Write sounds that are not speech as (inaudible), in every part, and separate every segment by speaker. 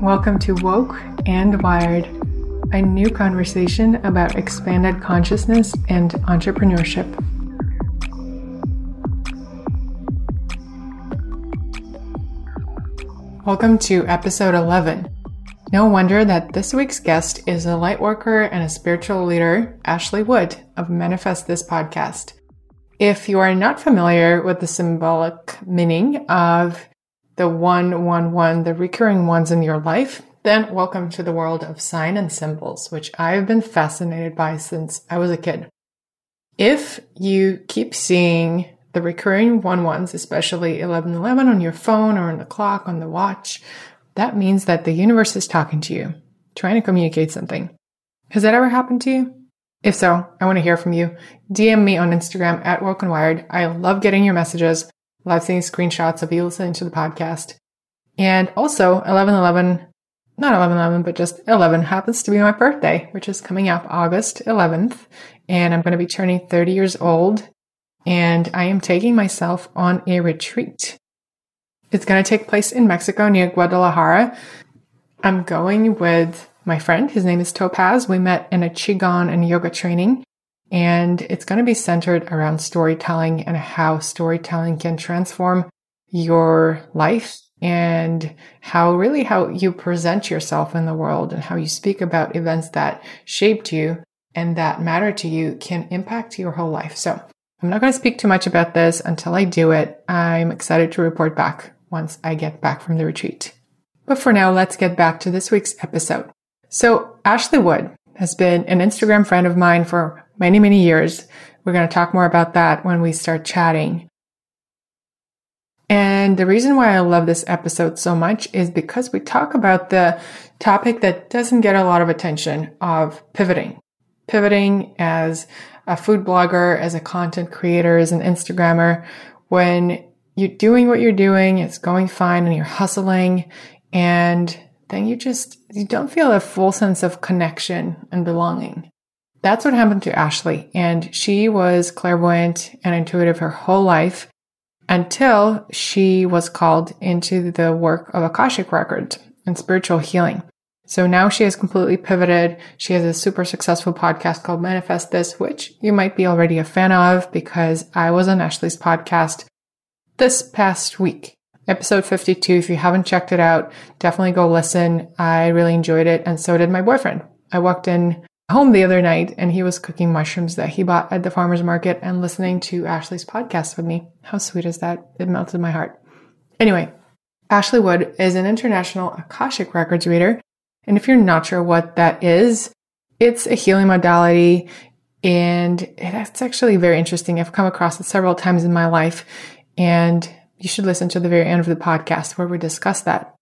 Speaker 1: Welcome to Woke and Wired, a new conversation about expanded consciousness and entrepreneurship. Welcome to episode 11. No wonder that this week's guest is a light worker and a spiritual leader, Ashley Wood of Manifest This podcast. If you are not familiar with the symbolic meaning of the one, one, one, the recurring ones in your life, then welcome to the world of sign and symbols, which I've been fascinated by since I was a kid. If you keep seeing the recurring one ones, especially 1111 on your phone or on the clock, on the watch, that means that the universe is talking to you, trying to communicate something. Has that ever happened to you? If so, I want to hear from you. DM me on Instagram at Woken Wired. I love getting your messages. Love seeing screenshots of you listening to the podcast. And also, 1111, not 1111, but just 11 happens to be my birthday, which is coming up August 11th. And I'm going to be turning 30 years old. And I am taking myself on a retreat. It's going to take place in Mexico near Guadalajara. I'm going with my friend. His name is Topaz. We met in a Qigong and yoga training. And it's going to be centered around storytelling and how storytelling can transform your life and how really how you present yourself in the world and how you speak about events that shaped you and that matter to you can impact your whole life. So I'm not going to speak too much about this until I do it. I'm excited to report back once I get back from the retreat. But for now, let's get back to this week's episode. So Ashley Wood has been an Instagram friend of mine for many, many years. We're going to talk more about that when we start chatting. And the reason why I love this episode so much is because we talk about the topic that doesn't get a lot of attention of pivoting. Pivoting as a food blogger, as a content creator, as an Instagrammer, when you're doing what you're doing, it's going fine and you're hustling and then you just you don't feel a full sense of connection and belonging. That's what happened to Ashley. And she was clairvoyant and intuitive her whole life until she was called into the work of Akashic Records and spiritual healing. So now she has completely pivoted. She has a super successful podcast called Manifest This, which you might be already a fan of because I was on Ashley's podcast this past week. Episode 52. If you haven't checked it out, definitely go listen. I really enjoyed it. And so did my boyfriend. I walked in home the other night and he was cooking mushrooms that he bought at the farmer's market and listening to Ashley's podcast with me. How sweet is that? It melted my heart. Anyway, Ashley Wood is an international Akashic Records reader. And if you're not sure what that is, it's a healing modality and it's actually very interesting. I've come across it several times in my life and you should listen to the very end of the podcast where we discuss that.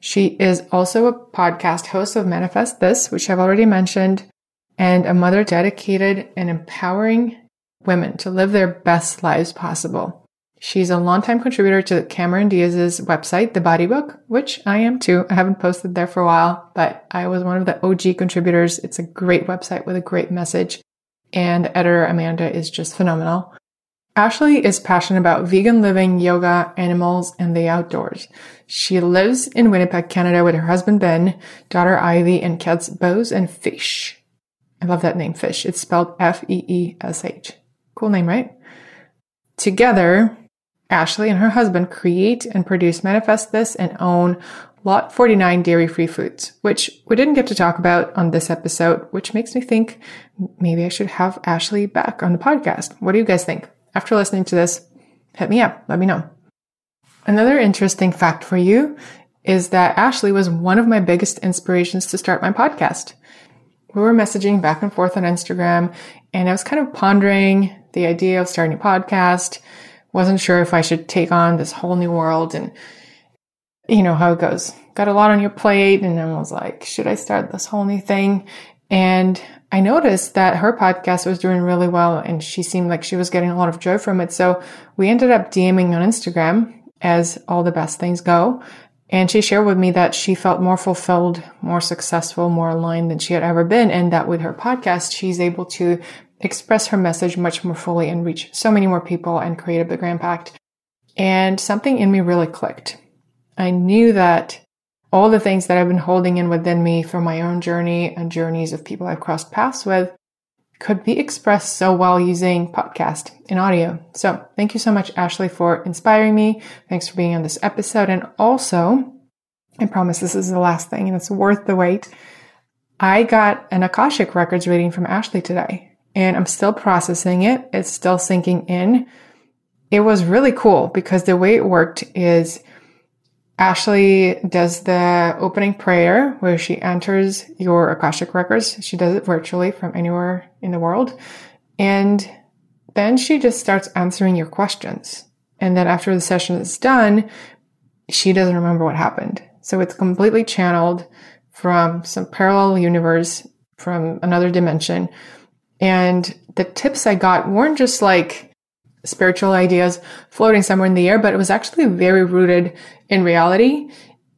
Speaker 1: She is also a podcast host of Manifest This, which I've already mentioned, and a mother dedicated and empowering women to live their best lives possible. She's a longtime contributor to Cameron Diaz's website, The Body Book, which I am too. I haven't posted there for a while, but I was one of the OG contributors. It's a great website with a great message. And editor Amanda is just phenomenal. Ashley is passionate about vegan living, yoga, animals, and the outdoors. She lives in Winnipeg, Canada with her husband Ben, daughter Ivy, and cats Bose and Feesh. I love that name, Feesh. It's spelled F E E S H. Cool name, right? Together, Ashley and her husband create and produce Manifest This and own Lot 49 Dairy Free Foods, which we didn't get to talk about on this episode, which makes me think maybe I should have Ashley back on the podcast. What do you guys think? After listening to this, hit me up. Let me know. Another interesting fact for you is that Ashley was one of my biggest inspirations to start my podcast we were messaging back and forth on Instagram and I was kind of pondering the idea of starting a podcast. Wasn't sure if I should take on this whole new world and you know how it goes. Got a lot on your plate and I was like, should I start this whole new thing? And I noticed that her podcast was doing really well and she seemed like she was getting a lot of joy from it. So we ended up DMing on Instagram as all the best things go. And she shared with me that she felt more fulfilled, more successful, more aligned than she had ever been. And that with her podcast, she's able to express her message much more fully and reach so many more people and create a bigger impact. And something in me really clicked. I knew that all the things that I've been holding in within me from my own journey and journeys of people I've crossed paths with could be expressed so well using podcast and audio. So thank you so much, Ashley, for inspiring me. Thanks for being on this episode. And also, I promise this is the last thing and it's worth the wait. I got an Akashic Records reading from Ashley today and I'm still processing it. It's still sinking in. It was really cool because the way it worked is Ashley does the opening prayer where she enters your Akashic records. She does it virtually from anywhere in the world. And then she just starts answering your questions. And then after the session is done, she doesn't remember what happened. So it's completely channeled from some parallel universe from another dimension. And the tips I got weren't just like spiritual ideas floating somewhere in the air, but it was actually very rooted in reality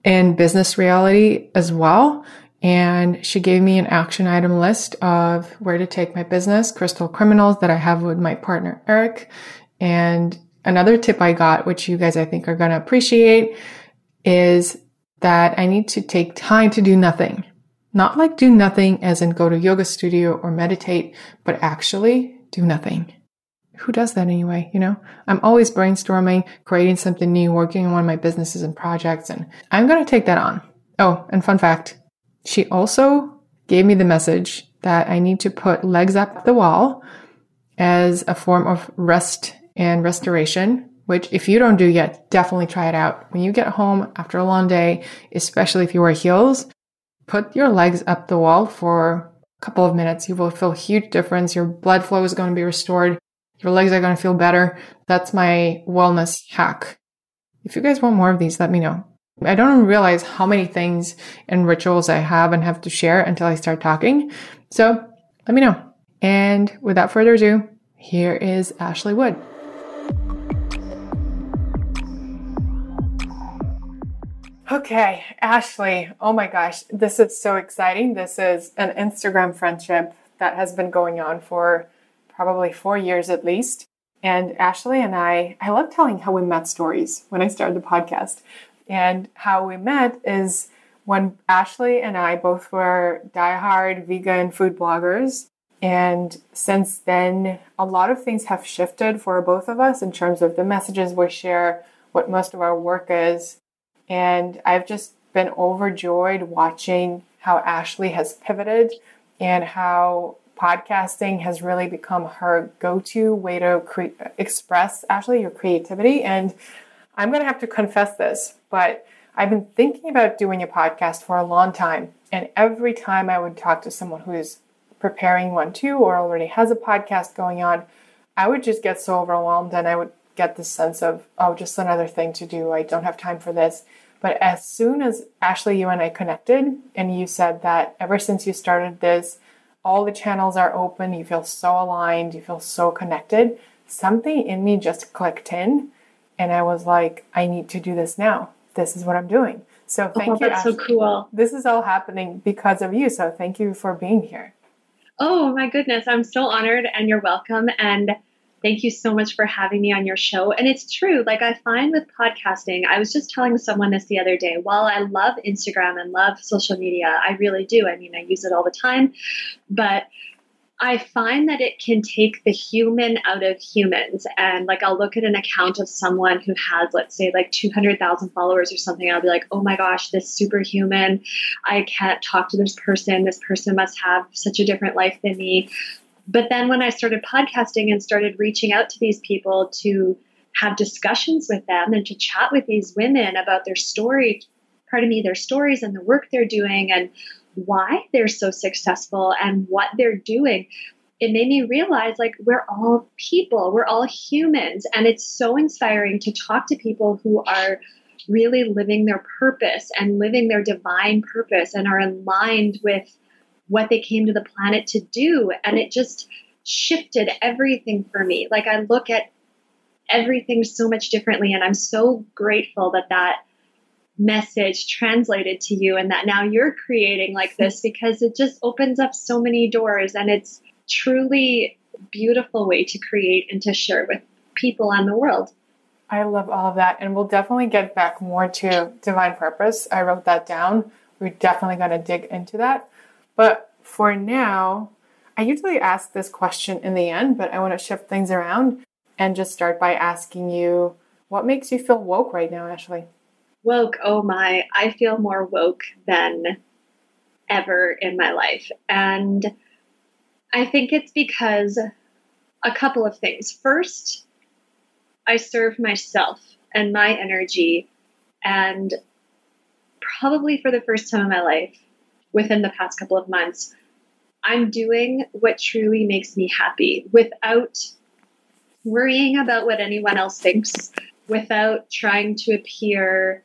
Speaker 1: and business reality as well. And she gave me an action item list of where to take my business, Crystal Criminals, that I have with my partner, Eric. And another tip I got, which you guys I think are going to appreciate, is that I need to take time to do nothing. Not like do nothing as in go to yoga studio or meditate, but actually do nothing who does that anyway? You know, I'm always brainstorming, creating something new, working on one of my businesses and projects, and I'm going to take that on. Oh, and fun fact, she also gave me the message that I need to put legs up the wall as a form of rest and restoration, which if you don't do yet, definitely try it out. When you get home after a long day, especially if you wear heels, put your legs up the wall for a couple of minutes. You will feel a huge difference. Your blood flow is going to be restored your legs are going to feel better. That's my wellness hack. If you guys want more of these, let me know. I don't realize how many things and rituals I have and have to share until I start talking. So let me know. And without further ado, here is Ashley Wood. Okay, Ashley, oh my gosh, this is so exciting. This is an Instagram friendship that has been going on for probably four years at least. And Ashley and I, I love telling how we met stories when I started the podcast. And how we met is when Ashley and I both were diehard vegan food bloggers. And since then, a lot of things have shifted for both of us in terms of the messages we share, what most of our work is. And I've just been overjoyed watching how Ashley has pivoted and how podcasting has really become her go-to way to cre- express actually your creativity and i'm going to have to confess this but i've been thinking about doing a podcast for a long time and every time i would talk to someone who's preparing one too or already has a podcast going on i would just get so overwhelmed and i would get this sense of oh just another thing to do. I don't have time for this. But as soon as ashley you and i connected and you said that ever since you started this all the channels are open, you feel so aligned, you feel so connected. Something in me just clicked in, and I was like, I need to do this now. This is what I'm doing. So oh, thank oh,
Speaker 2: you. That's Ashley. so cool.
Speaker 1: This is all happening because of you. So thank you for being here.
Speaker 2: Oh my goodness. I'm so honored and you're welcome. And Thank you so much for having me on your show. And it's true, like I find with podcasting, I was just telling someone this the other day. While I love Instagram and love social media, I really do. I mean, I use it all the time. But I find that it can take the human out of humans. And like, I'll look at an account of someone who has, let's say, like 200,000 followers or something. I'll be like, oh my gosh, this superhuman. I can't talk to this person. This person must have such a different life than me. But then when I started podcasting and started reaching out to these people to have discussions with them and to chat with these women about their story, pardon me, their stories and the work they're doing and why they're so successful and what they're doing, it made me realize like we're all people, we're all humans. And it's so inspiring to talk to people who are really living their purpose and living their divine purpose and are aligned with what they came to the planet to do. And it just shifted everything for me. Like I look at everything so much differently. And I'm so grateful that that message translated to you and that now you're creating like this because it just opens up so many doors and it's truly beautiful way to create and to share with people and the world.
Speaker 1: I love all of that. And we'll definitely get back more to divine purpose. I wrote that down. We're definitely going to dig into that. But for now, I usually ask this question in the end, but I want to shift things around and just start by asking you what makes you feel woke right now, Ashley?
Speaker 2: Woke, oh my, I feel more woke than ever in my life. And I think it's because a couple of things. First, I serve myself and my energy, and probably for the first time in my life, within the past couple of months, I'm doing what truly makes me happy without worrying about what anyone else thinks, without trying to appear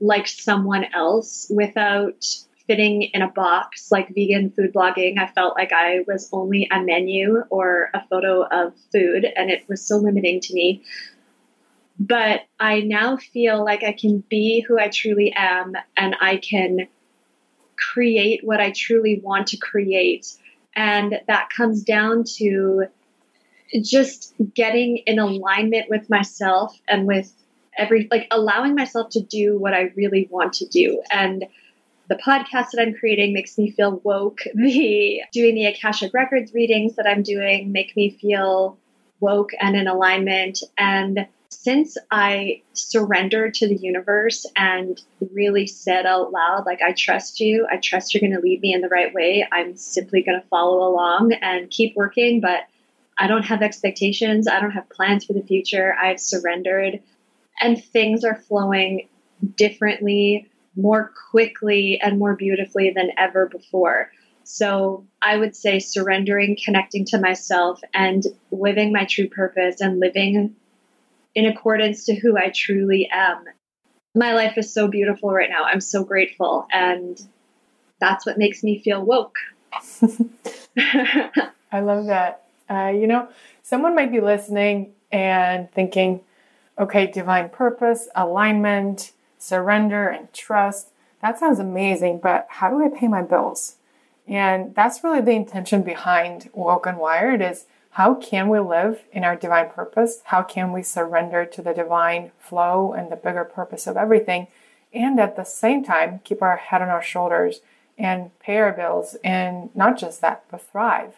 Speaker 2: like someone else, without fitting in a box like vegan food blogging. I felt like I was only a menu or a photo of food, and it was so limiting to me. But I now feel like I can be who I truly am, and I can create what I truly want to create. And that comes down to just getting in alignment with myself and with every, like allowing myself to do what I really want to do. And the podcast that I'm creating makes me feel woke. (laughs) The doing the Akashic Records readings that I'm doing make me feel woke and in alignment. And since I surrendered to the universe and really said out loud, like, I trust you, I trust you're going to lead me in the right way, I'm simply going to follow along and keep working. But I don't have expectations, I don't have plans for the future. I've surrendered, and things are flowing differently more quickly and more beautifully than ever before. So I would say surrendering, connecting to myself, and living my true purpose and living in accordance to who I truly am. My life is so beautiful right now. I'm so grateful. And that's what makes me feel woke. (laughs)
Speaker 1: I love that. Uh, you know, someone might be listening and thinking, okay, divine purpose, alignment, surrender and trust. That sounds amazing, but how do I pay my bills? And that's really the intention behind Woke and Wired is how can we live in our divine purpose? How can we surrender to the divine flow and the bigger purpose of everything? And at the same time, keep our head on our shoulders and pay our bills and not just that, but thrive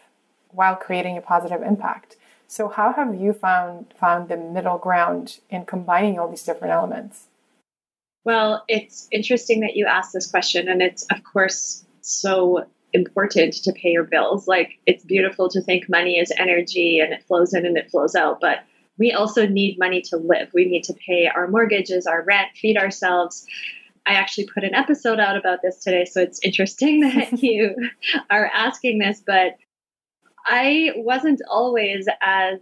Speaker 1: while creating a positive impact. So how have you found found the middle ground in combining all these different elements?
Speaker 2: Well, it's interesting that you asked this question, and it's, of course, so important to pay your bills. Like, it's beautiful to think money is energy and it flows in and it flows out, but we also need money to live. We need to pay our mortgages, our rent, feed ourselves. I actually put an episode out about this today, so it's interesting (laughs) that (laughs) you are asking this, but I wasn't always as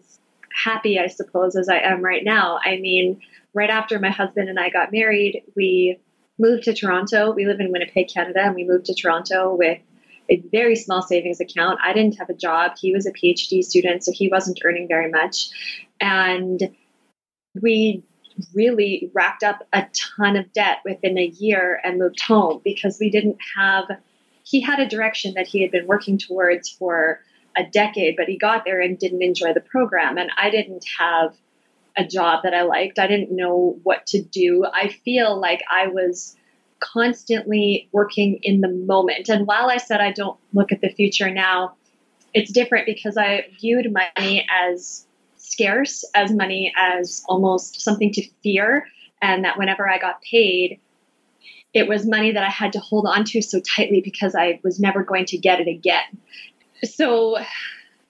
Speaker 2: happy, I suppose, as I am right now. I mean, right after my husband and I got married, we moved to Toronto. We live in Winnipeg, Canada, and we moved to Toronto with a very small savings account. I didn't have a job. He was a PhD student, so he wasn't earning very much. And we really racked up a ton of debt within a year and moved home because we didn't have, he had a direction that he had been working towards for a decade, but he got there and didn't enjoy the program. And I didn't have a job that I liked. I didn't know what to do. I feel like I was constantly working in the moment. And while I said I don't look at the future now, it's different because I viewed money as scarce, as money as almost something to fear, and that whenever I got paid, it was money that I had to hold on to so tightly because I was never going to get it again. So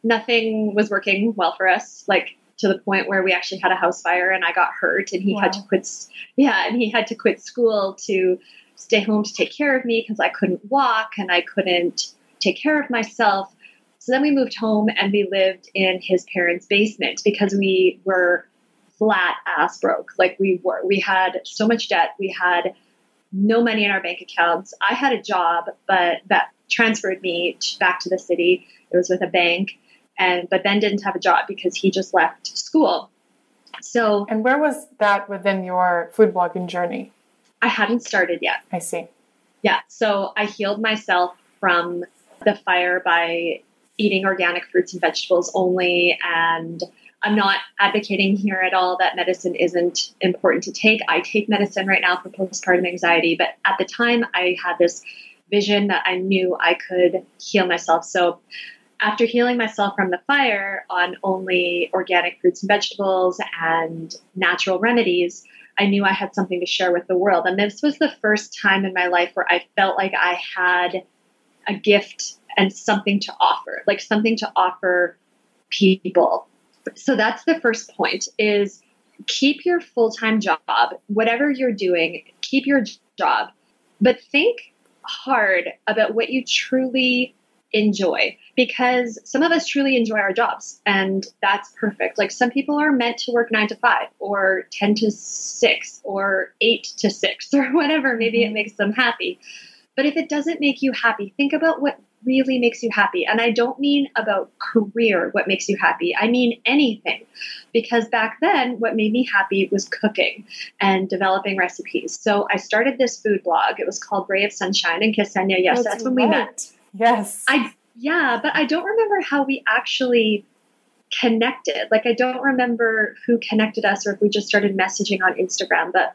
Speaker 2: nothing was working well for us. Like to the point where we actually had a house fire and I got hurt and he wow. had to quit yeah and he had to quit school to stay home to take care of me because I couldn't walk and I couldn't take care of myself. So then we moved home and we lived in his parents basement because we were flat ass broke. Like we were we had so much debt. We had no money in our bank accounts. I had a job but that transferred me back to the city. It was with a bank and but Ben didn't have a job because he just left school. So
Speaker 1: And where was that within your food blogging journey?
Speaker 2: I hadn't started yet.
Speaker 1: I see.
Speaker 2: Yeah. So I healed myself from the fire by eating organic fruits and vegetables only and I'm not advocating here at all that medicine isn't important to take. I take medicine right now for postpartum anxiety, but at the time I had this vision that I knew I could heal myself. So after healing myself from the fire on only organic fruits and vegetables and natural remedies, I knew I had something to share with the world. And this was the first time in my life where I felt like I had a gift and something to offer, like something to offer people. So that's the first point is keep your full-time job, whatever you're doing, keep your job, but think hard about what you truly enjoy because some of us truly enjoy our jobs and that's perfect. Like some people are meant to work nine to five or 10 to six or eight to six (laughs) or whatever. Maybe mm-hmm. it makes them happy. But if it doesn't make you happy, think about what really makes you happy. And I don't mean about career, what makes you happy. I mean anything. Because back then, what made me happy was cooking and developing recipes. So I started this food blog. It was called Ray of Sunshine and Ksenia. Yes, that's, that's when right. we met.
Speaker 1: Yes.
Speaker 2: I yeah, but I don't remember how we actually connected. Like I don't remember who connected us or if we just started messaging on Instagram. But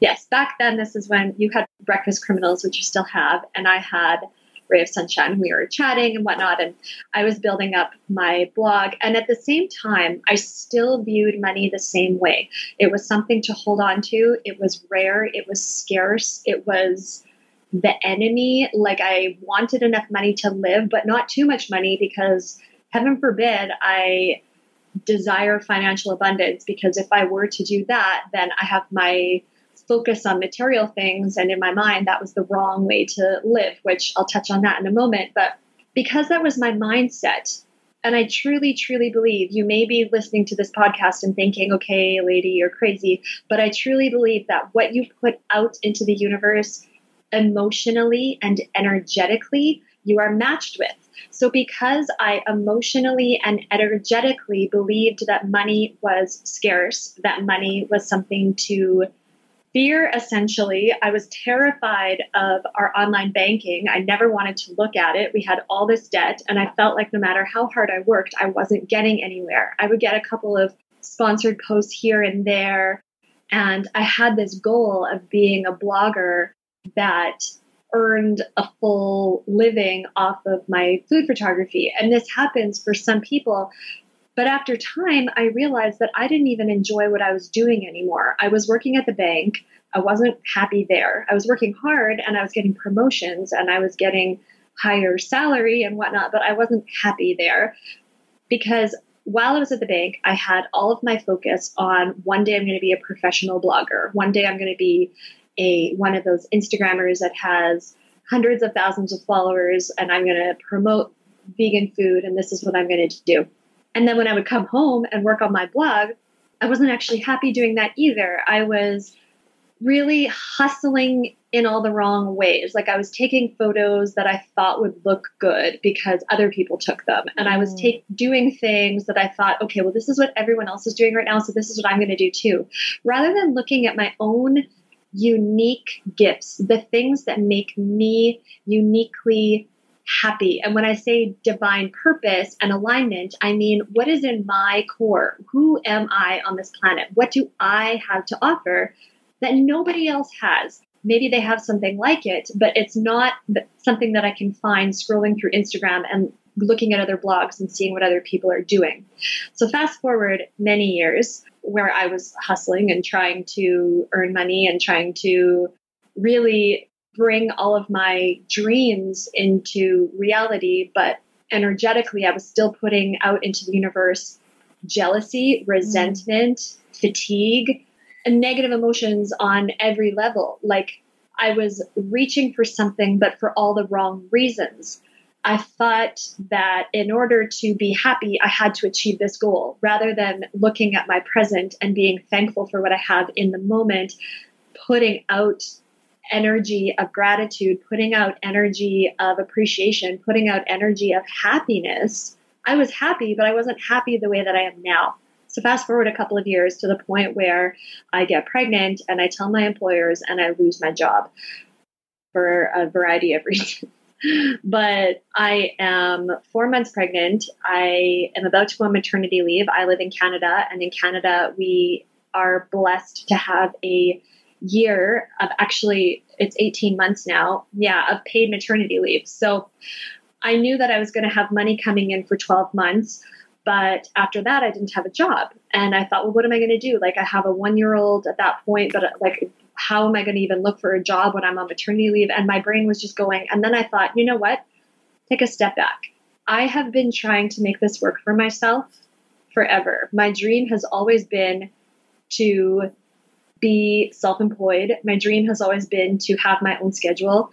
Speaker 2: yes, back then this is when you had Breakfast Criminals, which you still have, and I had Ray of Sunshine. We were chatting and whatnot, and I was building up my blog. And at the same time, I still viewed money the same way. It was something to hold on to. It was rare. It was scarce. It was the enemy. Like I wanted enough money to live, but not too much money because heaven forbid I desire financial abundance because if I were to do that, then I have my focus on material things. And in my mind, that was the wrong way to live, which I'll touch on that in a moment. But because that was my mindset, and I truly, truly believe you may be listening to this podcast and thinking, okay, lady, you're crazy. But I truly believe that what you put out into the universe emotionally and energetically, you are matched with. So, because I emotionally and energetically believed that money was scarce, that money was something to fear essentially i was terrified of our online banking. I never wanted to look at it. We had all this debt and i felt like no matter how hard i worked i wasn't getting anywhere. I would get a couple of sponsored posts here and there and i had this goal of being a blogger that earned a full living off of my food photography and this happens for some people but after time, I realized that I didn't even enjoy what I was doing anymore. I was working at the bank. I wasn't happy there. I was working hard and I was getting promotions and I was getting higher salary and whatnot, but I wasn't happy there because while I was at the bank, I had all of my focus on one day I'm going to be a professional blogger. One day I'm going to be a one of those Instagrammers that has hundreds of thousands of followers and I'm going to promote vegan food and this is what I'm going to do. And then when I would come home and work on my blog, I wasn't actually happy doing that either. I was really hustling in all the wrong ways. Like I was taking photos that I thought would look good because other people took them. And I was mm. take, doing things that I thought, okay, well, this is what everyone else is doing right now. So this is what I'm going to do too. Rather than looking at my own unique gifts, the things that make me uniquely happy. And when I say divine purpose and alignment, I mean, what is in my core? Who am I on this planet? What do I have to offer that nobody else has? Maybe they have something like it, but it's not something that I can find scrolling through Instagram and looking at other blogs and seeing what other people are doing. So, fast forward many years where I was hustling and trying to earn money and trying to really bring all of my dreams into reality, but energetically, I was still putting out into the universe jealousy, resentment, mm. fatigue, and negative emotions on every level. Like I was reaching for something, but for all the wrong reasons. I thought that in order to be happy, I had to achieve this goal rather than looking at my present and being thankful for what I have in the moment, putting out energy of gratitude, putting out energy of appreciation, putting out energy of happiness, I was happy, but I wasn't happy the way that I am now. So fast forward a couple of years to the point where I get pregnant and I tell my employers and I lose my job for a variety of (laughs) reasons. But I am four months pregnant. I am about to go on maternity leave. I live in Canada, and in Canada, we are blessed to have a year of actually, it's 18 months now, yeah, of paid maternity leave. So I knew that I was going to have money coming in for 12 months. But after that, I didn't have a job. And I thought, well, what am I going to do? Like, I have a one year old at that point, but like, how am I going to even look for a job when I'm on maternity leave? And my brain was just going. And then I thought, you know what? Take a step back. I have been trying to make this work for myself forever. My dream has always been to be self employed. My dream has always been to have my own schedule.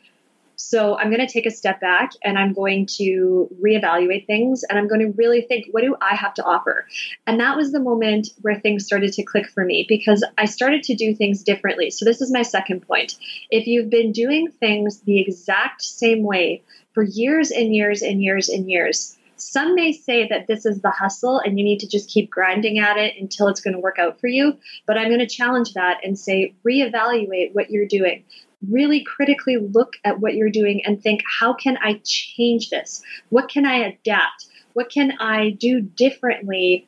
Speaker 2: So I'm going to take a step back and I'm going to reevaluate things and I'm going to really think, what do I have to offer? And that was the moment where things started to click for me because I started to do things differently. So this is my second point. If you've been doing things the exact same way for years and years and years and years, some may say that this is the hustle and you need to just keep grinding at it until it's going to work out for you. But I'm going to challenge that and say, reevaluate what you're doing really critically look at what you're doing and think, how can I change this? What can I adapt? What can I do differently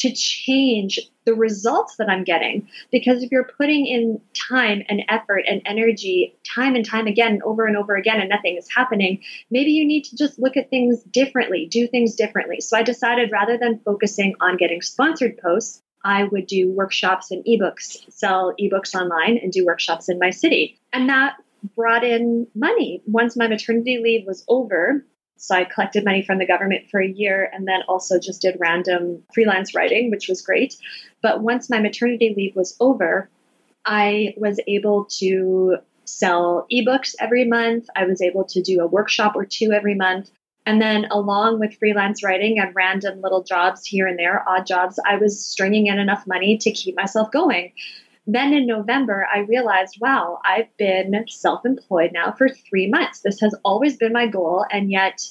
Speaker 2: to change the results that I'm getting? Because if you're putting in time and effort and energy time and time again, over and over again, and nothing is happening, maybe you need to just look at things differently, do things differently. So I decided rather than focusing on getting sponsored posts, I would do workshops and ebooks, sell ebooks online, and do workshops in my city. And that brought in money. Once my maternity leave was over, so I collected money from the government for a year and then also just did random freelance writing, which was great. But once my maternity leave was over, I was able to sell ebooks every month. I was able to do a workshop or two every month. And then, along with freelance writing and random little jobs here and there, odd jobs, I was stringing in enough money to keep myself going. Then in November, I realized, wow, I've been self employed now for three months. This has always been my goal. And yet,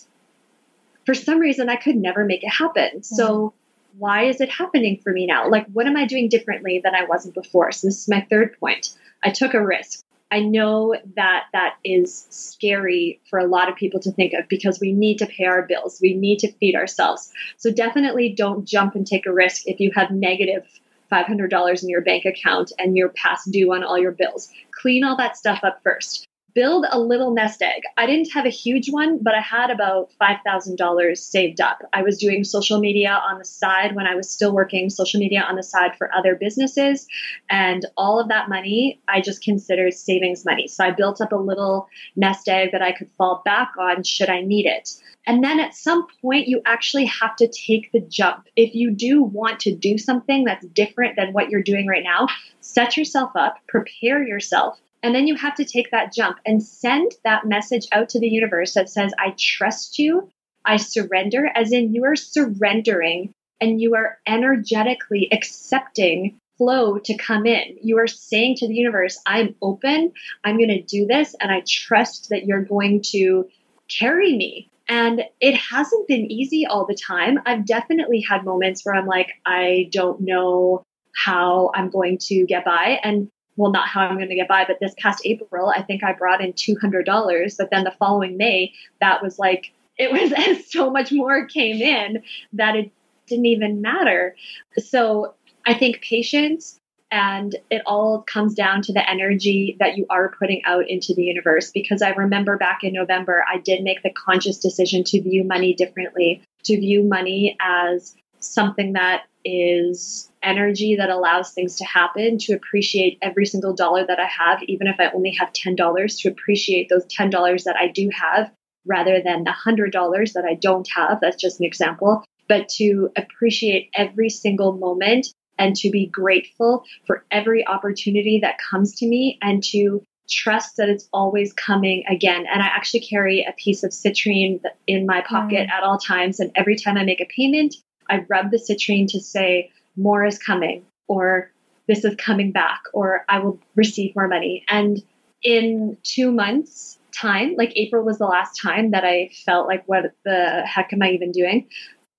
Speaker 2: for some reason, I could never make it happen. Mm-hmm. So, why is it happening for me now? Like, what am I doing differently than I wasn't before? So, this is my third point. I took a risk. I know that that is scary for a lot of people to think of because we need to pay our bills. We need to feed ourselves. So definitely don't jump and take a risk if you have negative $500 in your bank account and you're past due on all your bills. Clean all that stuff up first build a little nest egg. I didn't have a huge one, but I had about $5,000 saved up. I was doing social media on the side when I was still working social media on the side for other businesses. And all of that money I just considered savings money. So I built up a little nest egg that I could fall back on should I need it. And then at some point, you actually have to take the jump. If you do want to do something that's different than what you're doing right now, set yourself up, prepare yourself, and then you have to take that jump and send that message out to the universe that says, I trust you. I surrender, as in you are surrendering and you are energetically accepting flow to come in. You are saying to the universe, I'm open. I'm going to do this. And I trust that you're going to carry me. And it hasn't been easy all the time. I've definitely had moments where I'm like, I don't know how I'm going to get by. And well, not how I'm going to get by, but this past April, I think I brought in $200. But then the following May, that was like, (laughs) it was as so much more came in that it didn't even matter. So I think patience and it all comes down to the energy that you are putting out into the universe. Because I remember back in November, I did make the conscious decision to view money differently, to view money as something that is energy that allows things to happen, to appreciate every single dollar that I have, even if I only have $10, to appreciate those $10 that I do have rather than the $100 that I don't have. That's just an example. But to appreciate every single moment and to be grateful for every opportunity that comes to me and to trust that it's always coming again. And I actually carry a piece of citrine in my pocket mm. at all times. And every time I make a payment, I rub the citrine to say, more is coming, or this is coming back, or I will receive more money. And in two months' time, like April was the last time that I felt like, what the heck am I even doing?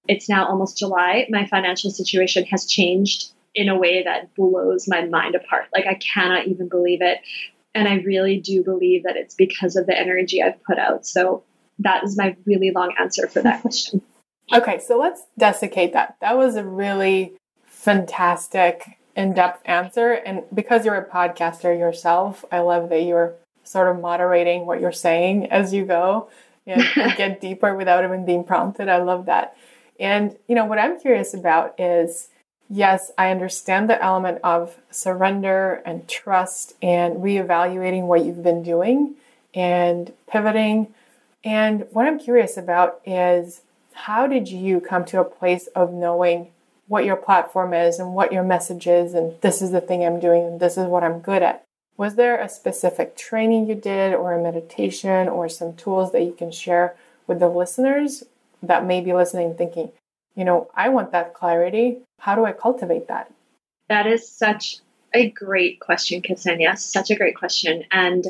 Speaker 2: It's now almost July. My financial situation has changed in a way that blows my mind apart. Like, I cannot even believe it. And I really do believe that it's because of the energy I've put out. So that is my really long answer for that (laughs) question.
Speaker 1: Okay, so let's desiccate that. That was a really fantastic, in depth answer. And because you're a podcaster yourself, I love that you're sort of moderating what you're saying as you go and, (laughs) and get deeper without even being prompted. I love that. And, you know, what I'm curious about is yes, I understand the element of surrender and trust and reevaluating what you've been doing and pivoting. And what I'm curious about is how did you come to a place of knowing what your platform is and what your message is, and this is the thing I'm doing, and this is what I'm good at? Was there a specific training you did, or a meditation, or some tools that you can share with the listeners that may be listening thinking, you know, I want that clarity. How do I cultivate that?
Speaker 2: That is such a great question, Ksenia. Such a great question. And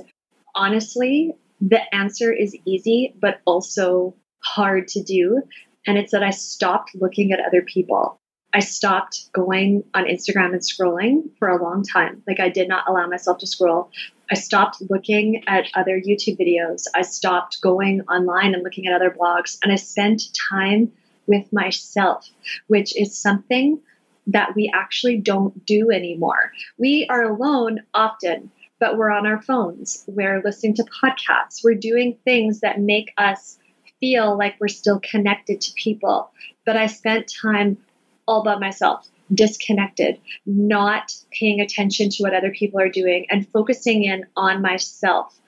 Speaker 2: honestly, the answer is easy, but also hard to do. And it's that I stopped looking at other people. I stopped going on Instagram and scrolling for a long time. Like I did not allow myself to scroll. I stopped looking at other YouTube videos. I stopped going online and looking at other blogs. And I spent time with myself, which is something that we actually don't do anymore. We are alone often, but we're on our phones. We're listening to podcasts. We're doing things that make us feel like we're still connected to people. But I spent time all by myself, disconnected, not paying attention to what other people are doing and focusing in on myself.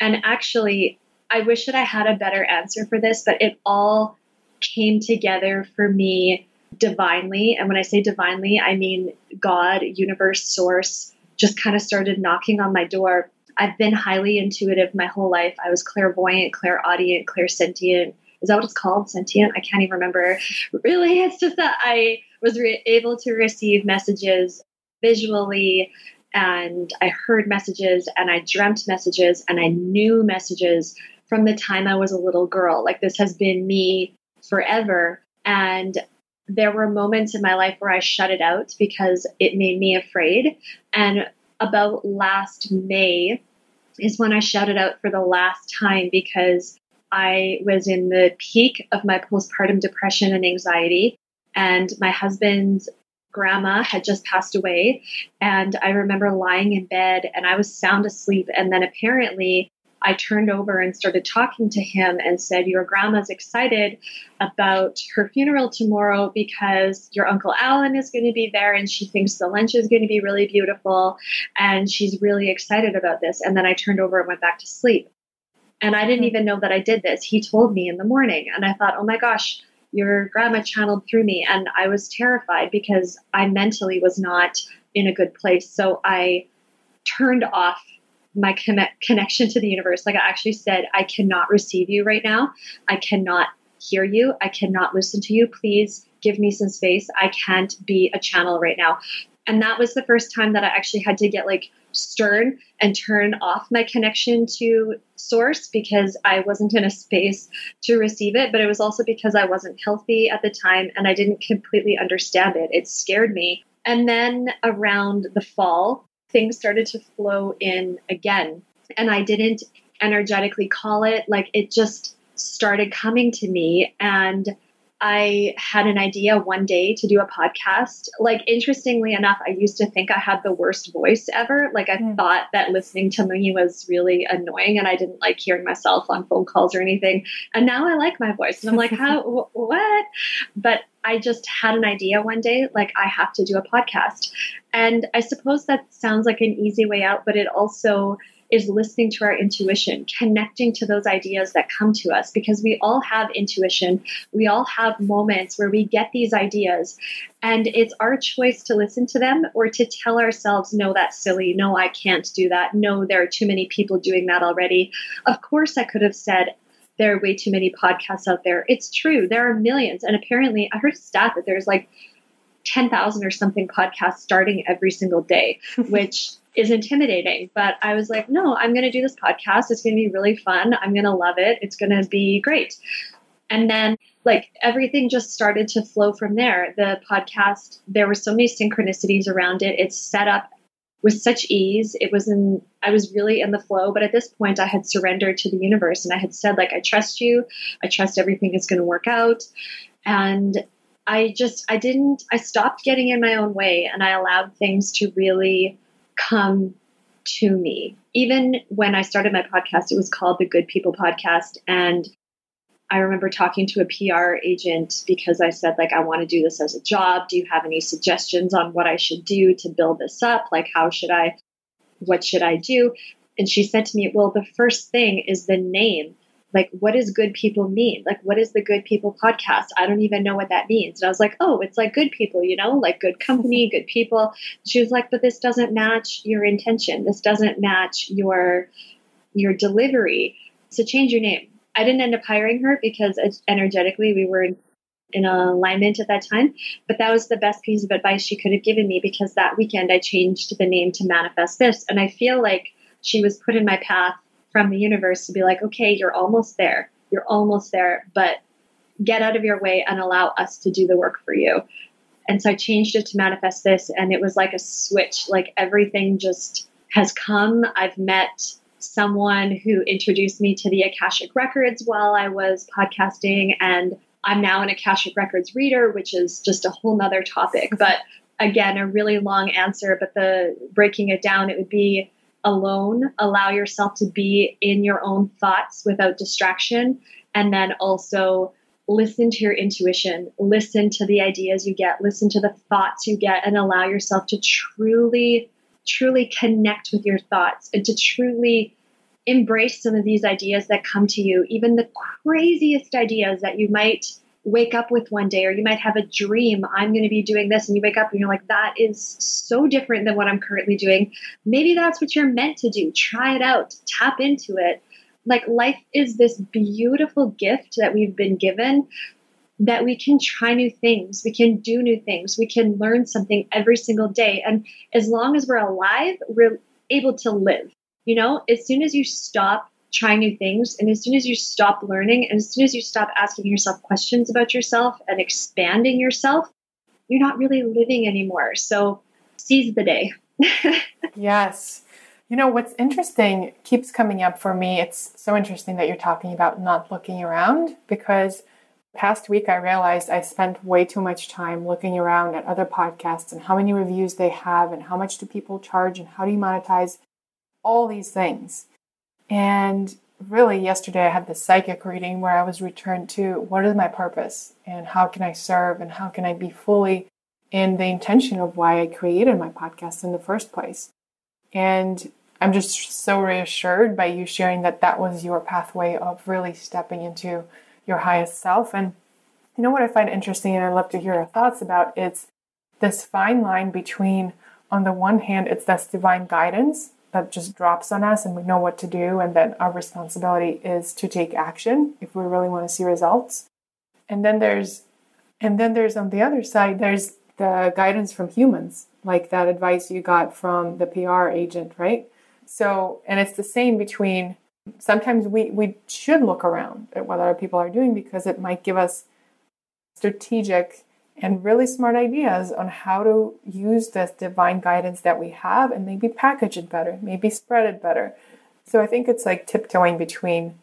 Speaker 2: And actually, I wish that I had a better answer for this, but it all came together for me divinely. And when I say divinely, I mean God, universe, source, just kind of started knocking on my door. I've been highly intuitive my whole life. I was clairvoyant, clairaudient, clairsentient. Is that what it's called? Sentient? I can't even remember. Really, it's just that I was re- able to receive messages visually and I heard messages and I dreamt messages and I knew messages from the time I was a little girl. Like this has been me forever. And there were moments in my life where I shut it out because it made me afraid. And about last May is when I shouted out for the last time because I was in the peak of my postpartum depression and anxiety. And my husband's grandma had just passed away. And I remember lying in bed and I was sound asleep. And then apparently, I turned over and started talking to him and said, Your grandma's excited about her funeral tomorrow because your Uncle Alan is going to be there and she thinks the lunch is going to be really beautiful and she's really excited about this. And then I turned over and went back to sleep. And I didn't hmm. even know that I did this. He told me in the morning. And I thought, Oh my gosh, your grandma channeled through me. And I was terrified because I mentally was not in a good place. So I turned off my connect, connection to the universe. Like I actually said, I cannot receive you right now. I cannot hear you. I cannot listen to you. Please give me some space. I can't be a channel right now. And that was the first time that I actually had to get like stern and turn off my connection to source because I wasn't in a space to receive it. But it was also because I wasn't healthy at the time and I didn't completely understand it. It scared me. And then around the fall, things started to flow in again. And I didn't energetically call it, like it just started coming to me. And I had an idea one day to do a podcast. Like, interestingly enough, I used to think I had the worst voice ever. Like, I mm. thought that listening to me was really annoying and I didn't like hearing myself on phone calls or anything. And now I like my voice. And I'm like, how, (laughs) wh- what? But I just had an idea one day, like, I have to do a podcast. And I suppose that sounds like an easy way out, but it also is listening to our intuition, connecting to those ideas that come to us because we all have intuition. We all have moments where we get these ideas and it's our choice to listen to them or to tell ourselves, no, that's silly. No, I can't do that. No, there are too many people doing that already. Of course, I could have said, there are way too many podcasts out there. It's true. There are millions. And apparently, I heard a stat that there's like 10,000 or something podcasts starting every single day, (laughs) which is intimidating. But I was like, no, I'm going to do this podcast. It's going to be really fun. I'm going to love it. It's going to be great. And then, like, everything just started to flow from there. The podcast, there were so many synchronicities around it. It's set up with such ease. It was in, I was really in the flow. But at this point, I had surrendered to the universe and I had said, like, I trust you. I trust everything is going to work out. And I just, I didn't, I stopped getting in my own way and I allowed things to really come to me. Even when I started my podcast, it was called the Good People Podcast. And I remember talking to a PR agent because I said, like, I want to do this as a job. Do you have any suggestions on what I should do to build this up? Like, how should I, what should I do? And she said to me, Well, the first thing is the name. Like, what does good people mean? Like, what is the good people podcast? I don't even know what that means. And I was like, Oh, it's like good people, you know, like good company, (laughs) good people. She was like, But this doesn't match your intention. This doesn't match your your delivery. So change your name I didn't end up hiring her because energetically we were in, in alignment at that time. But that was the best piece of advice she could have given me because that weekend I changed the name to Manifest This. And I feel like she was put in my path from the universe to be like, okay, you're almost there. You're almost there, but get out of your way and allow us to do the work for you. And so I changed it to Manifest This, and it was like a switch. Like everything just has come. I've met someone who introduced me to the Akashic Records while I was podcasting. And I'm now an Akashic Records reader, which is just a whole nother topic. But again, a really long answer. But the breaking it down, it would be alone, allow yourself to be in your own thoughts without distraction. And then also listen to your intuition, listen to the ideas you get, listen to the thoughts you get, and allow yourself to truly truly connect with your thoughts and to truly embrace some of these ideas that come to you, even the craziest ideas that you might wake up with one day, or you might have a dream, I'm going to be doing this, and you wake up and you're like, that is so different than what I'm currently doing. Maybe that's what you're meant to do. Try it out, tap into it. Like, life is this beautiful gift that we've been given that we can try new things, we can do new things, we can learn something every single day. And as long as we're alive, we're able to live. You know, as soon as you stop trying new things and as soon as you stop learning and as soon as you stop asking yourself questions about yourself and expanding yourself, you're not really living anymore. So seize the day. (laughs)
Speaker 1: yes. You know, what's interesting keeps coming up for me. It's so interesting that you're talking about not looking around because past week, I realized I spent way too much time looking around at other podcasts and how many reviews they have and how much do people charge and how do you monetize all these things. And really, yesterday I had the psychic reading where I was returned to what is my purpose and how can I serve and how can I be fully in the intention of why I created my podcast in the first place. And I'm just so reassured by you sharing that that was your pathway of really stepping into your highest self. And you know what I find interesting, and I'd love to hear your thoughts about it's this fine line between, on the one hand, it's this divine guidance that just drops on us and we know what to do, and then our responsibility is to take action if we really want to see results. And then there's and then there's on the other side, there's the guidance from humans, like that advice you got from the PR agent, right? So, and it's the same between sometimes we, we should look around at what other people are doing because it might give us strategic and really smart ideas on how to use this divine guidance that we have and maybe package it better, maybe spread it better. So I think it's like tiptoeing between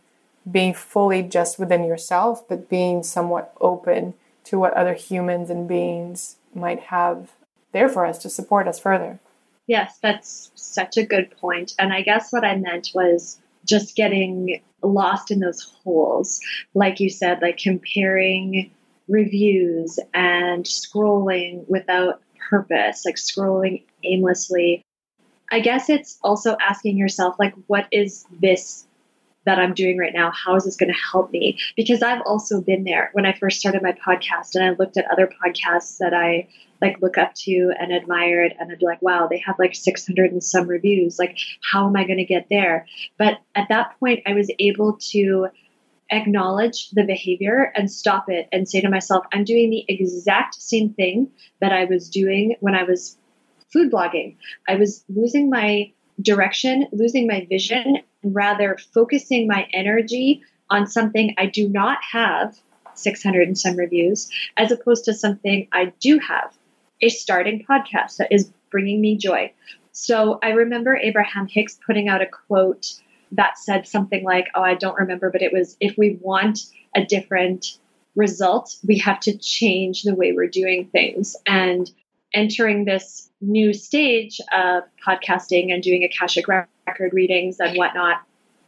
Speaker 1: being fully just within yourself, but being somewhat open to what other humans and beings might have there for us to support us further.
Speaker 2: Yes, that's such a good point. And I guess what I meant was just getting lost in those holes. Like you said, like comparing reviews and scrolling without purpose, like scrolling aimlessly. I guess it's also asking yourself, like, what is this that I'm doing right now? How is this going to help me? Because I've also been there when I first started my podcast and I looked at other podcasts that I like look up to and admired and I'd be like, wow, they have like 600 and some reviews. Like, how am I going to get there? But at that point, I was able to acknowledge the behavior and stop it and say to myself, I'm doing the exact same thing that I was doing when I was food blogging. I was losing my direction, losing my vision, rather focusing my energy on something I do not have 600 and some reviews, as opposed to something I do have a starting podcast that is bringing me joy. So I remember Abraham Hicks putting out a quote that said something like, Oh, I don't remember, but it was if we want a different result, we have to change the way we're doing things. And entering this new stage of podcasting and doing Akashic record readings and whatnot,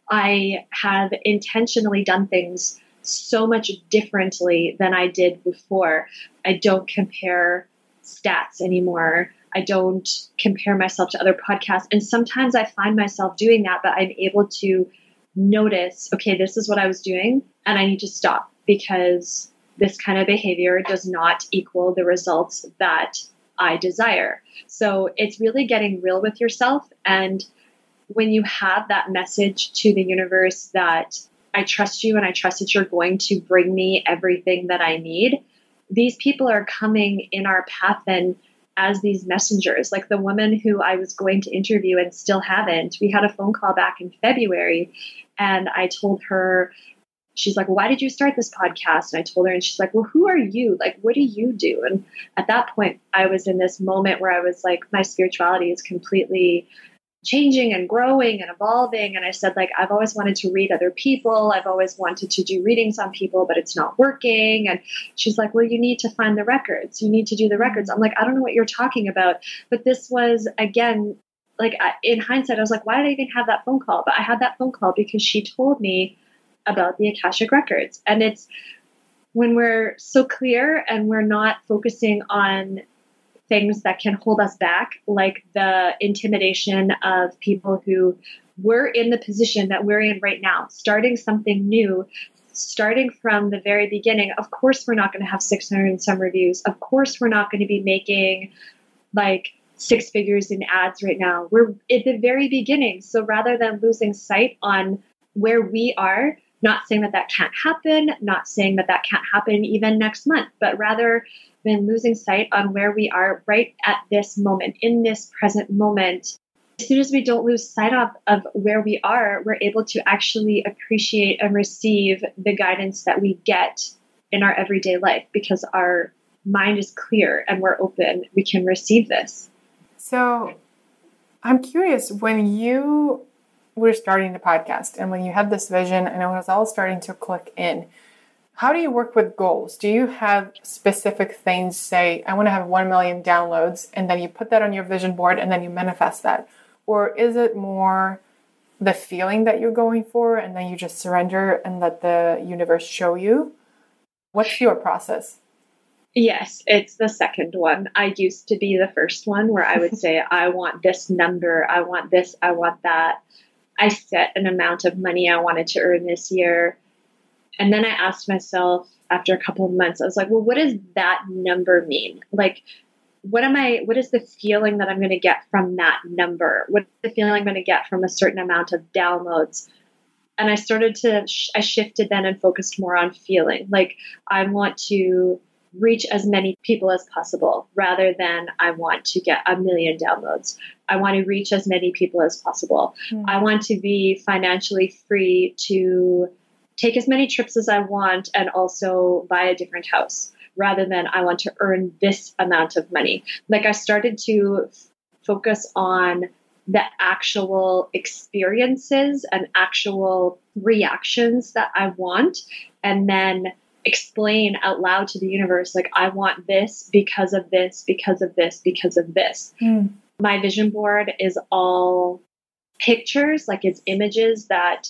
Speaker 2: I have intentionally done things so much differently than I did before. I don't compare stats anymore. I don't compare myself to other podcasts. And sometimes I find myself doing that, but I'm able to notice okay, this is what I was doing, and I need to stop because this kind of behavior does not equal the results that I desire. So it's really getting real with yourself. And when you have that message to the universe that I trust you and I trust that you're going to bring me everything that I need, these people are coming in our path and as these messengers. Like the woman who I was going to interview and still haven't. We had a phone call back in February and I told her, she's like, why did you start this podcast? And I told her, and she's like, well, who are you? Like, what do you do? And at that point, I was in this moment where I was like, my spirituality is completely changing and growing and evolving. And I said, like, I've always wanted to read other people. I've always wanted to do readings on people, but it's not working. And she's like, well, you need to find the records. You need to do the records. I'm like, I don't know what you're talking about. But this was, again, like in hindsight, I was like, why did I even have that phone call? But I had that phone call because she told me about the Akashic records. And it's when we're so clear and we're not focusing on things that can hold us back, like the intimidation of people who were in the position that we're in right now, starting something new, starting from the very beginning. Of course, we're not going to have 600 and some reviews. Of course, we're not going to be making like six figures in ads right now. We're at the very beginning. So rather than losing sight on where we are, not saying that that can't happen, not saying that that can't happen even next month, but rather than losing sight on where we are right at this moment, in this present moment. As soon as we don't lose sight of, of where we are, we're able to actually appreciate and receive the guidance that we get in our everyday life because our mind is clear and we're open. We can receive this.
Speaker 1: So I'm curious when you were starting the podcast and when you had this vision and it was all starting to click in, how do you work with goals? Do you have specific things, say, I want to have 1 million downloads, and then you put that on your vision board and then you manifest that? Or is it more the feeling that you're going for and then you just surrender and let the universe show you? What's your process?
Speaker 2: Yes, it's the second one. I used to be the first one where I would (laughs) say, I want this number, I want this, I want that. I set an amount of money I wanted to earn this year. And then I asked myself after a couple of months, I was like, well, what does that number mean? Like, what am I, what is the feeling that I'm going to get from that number? What's the feeling I'm going to get from a certain amount of downloads? And I started to, I shifted then and focused more on feeling. Like, I want to reach as many people as possible rather than I want to get a million downloads. I want to reach as many people as possible. Mm. I want to be financially free to take as many trips as I want and also buy a different house rather than I want to earn this amount of money. Like I started to f- focus on the actual experiences and actual reactions that I want and then explain out loud to the universe like I want this because of this, because of this, because of this. Mm. My vision board is all pictures, like it's images that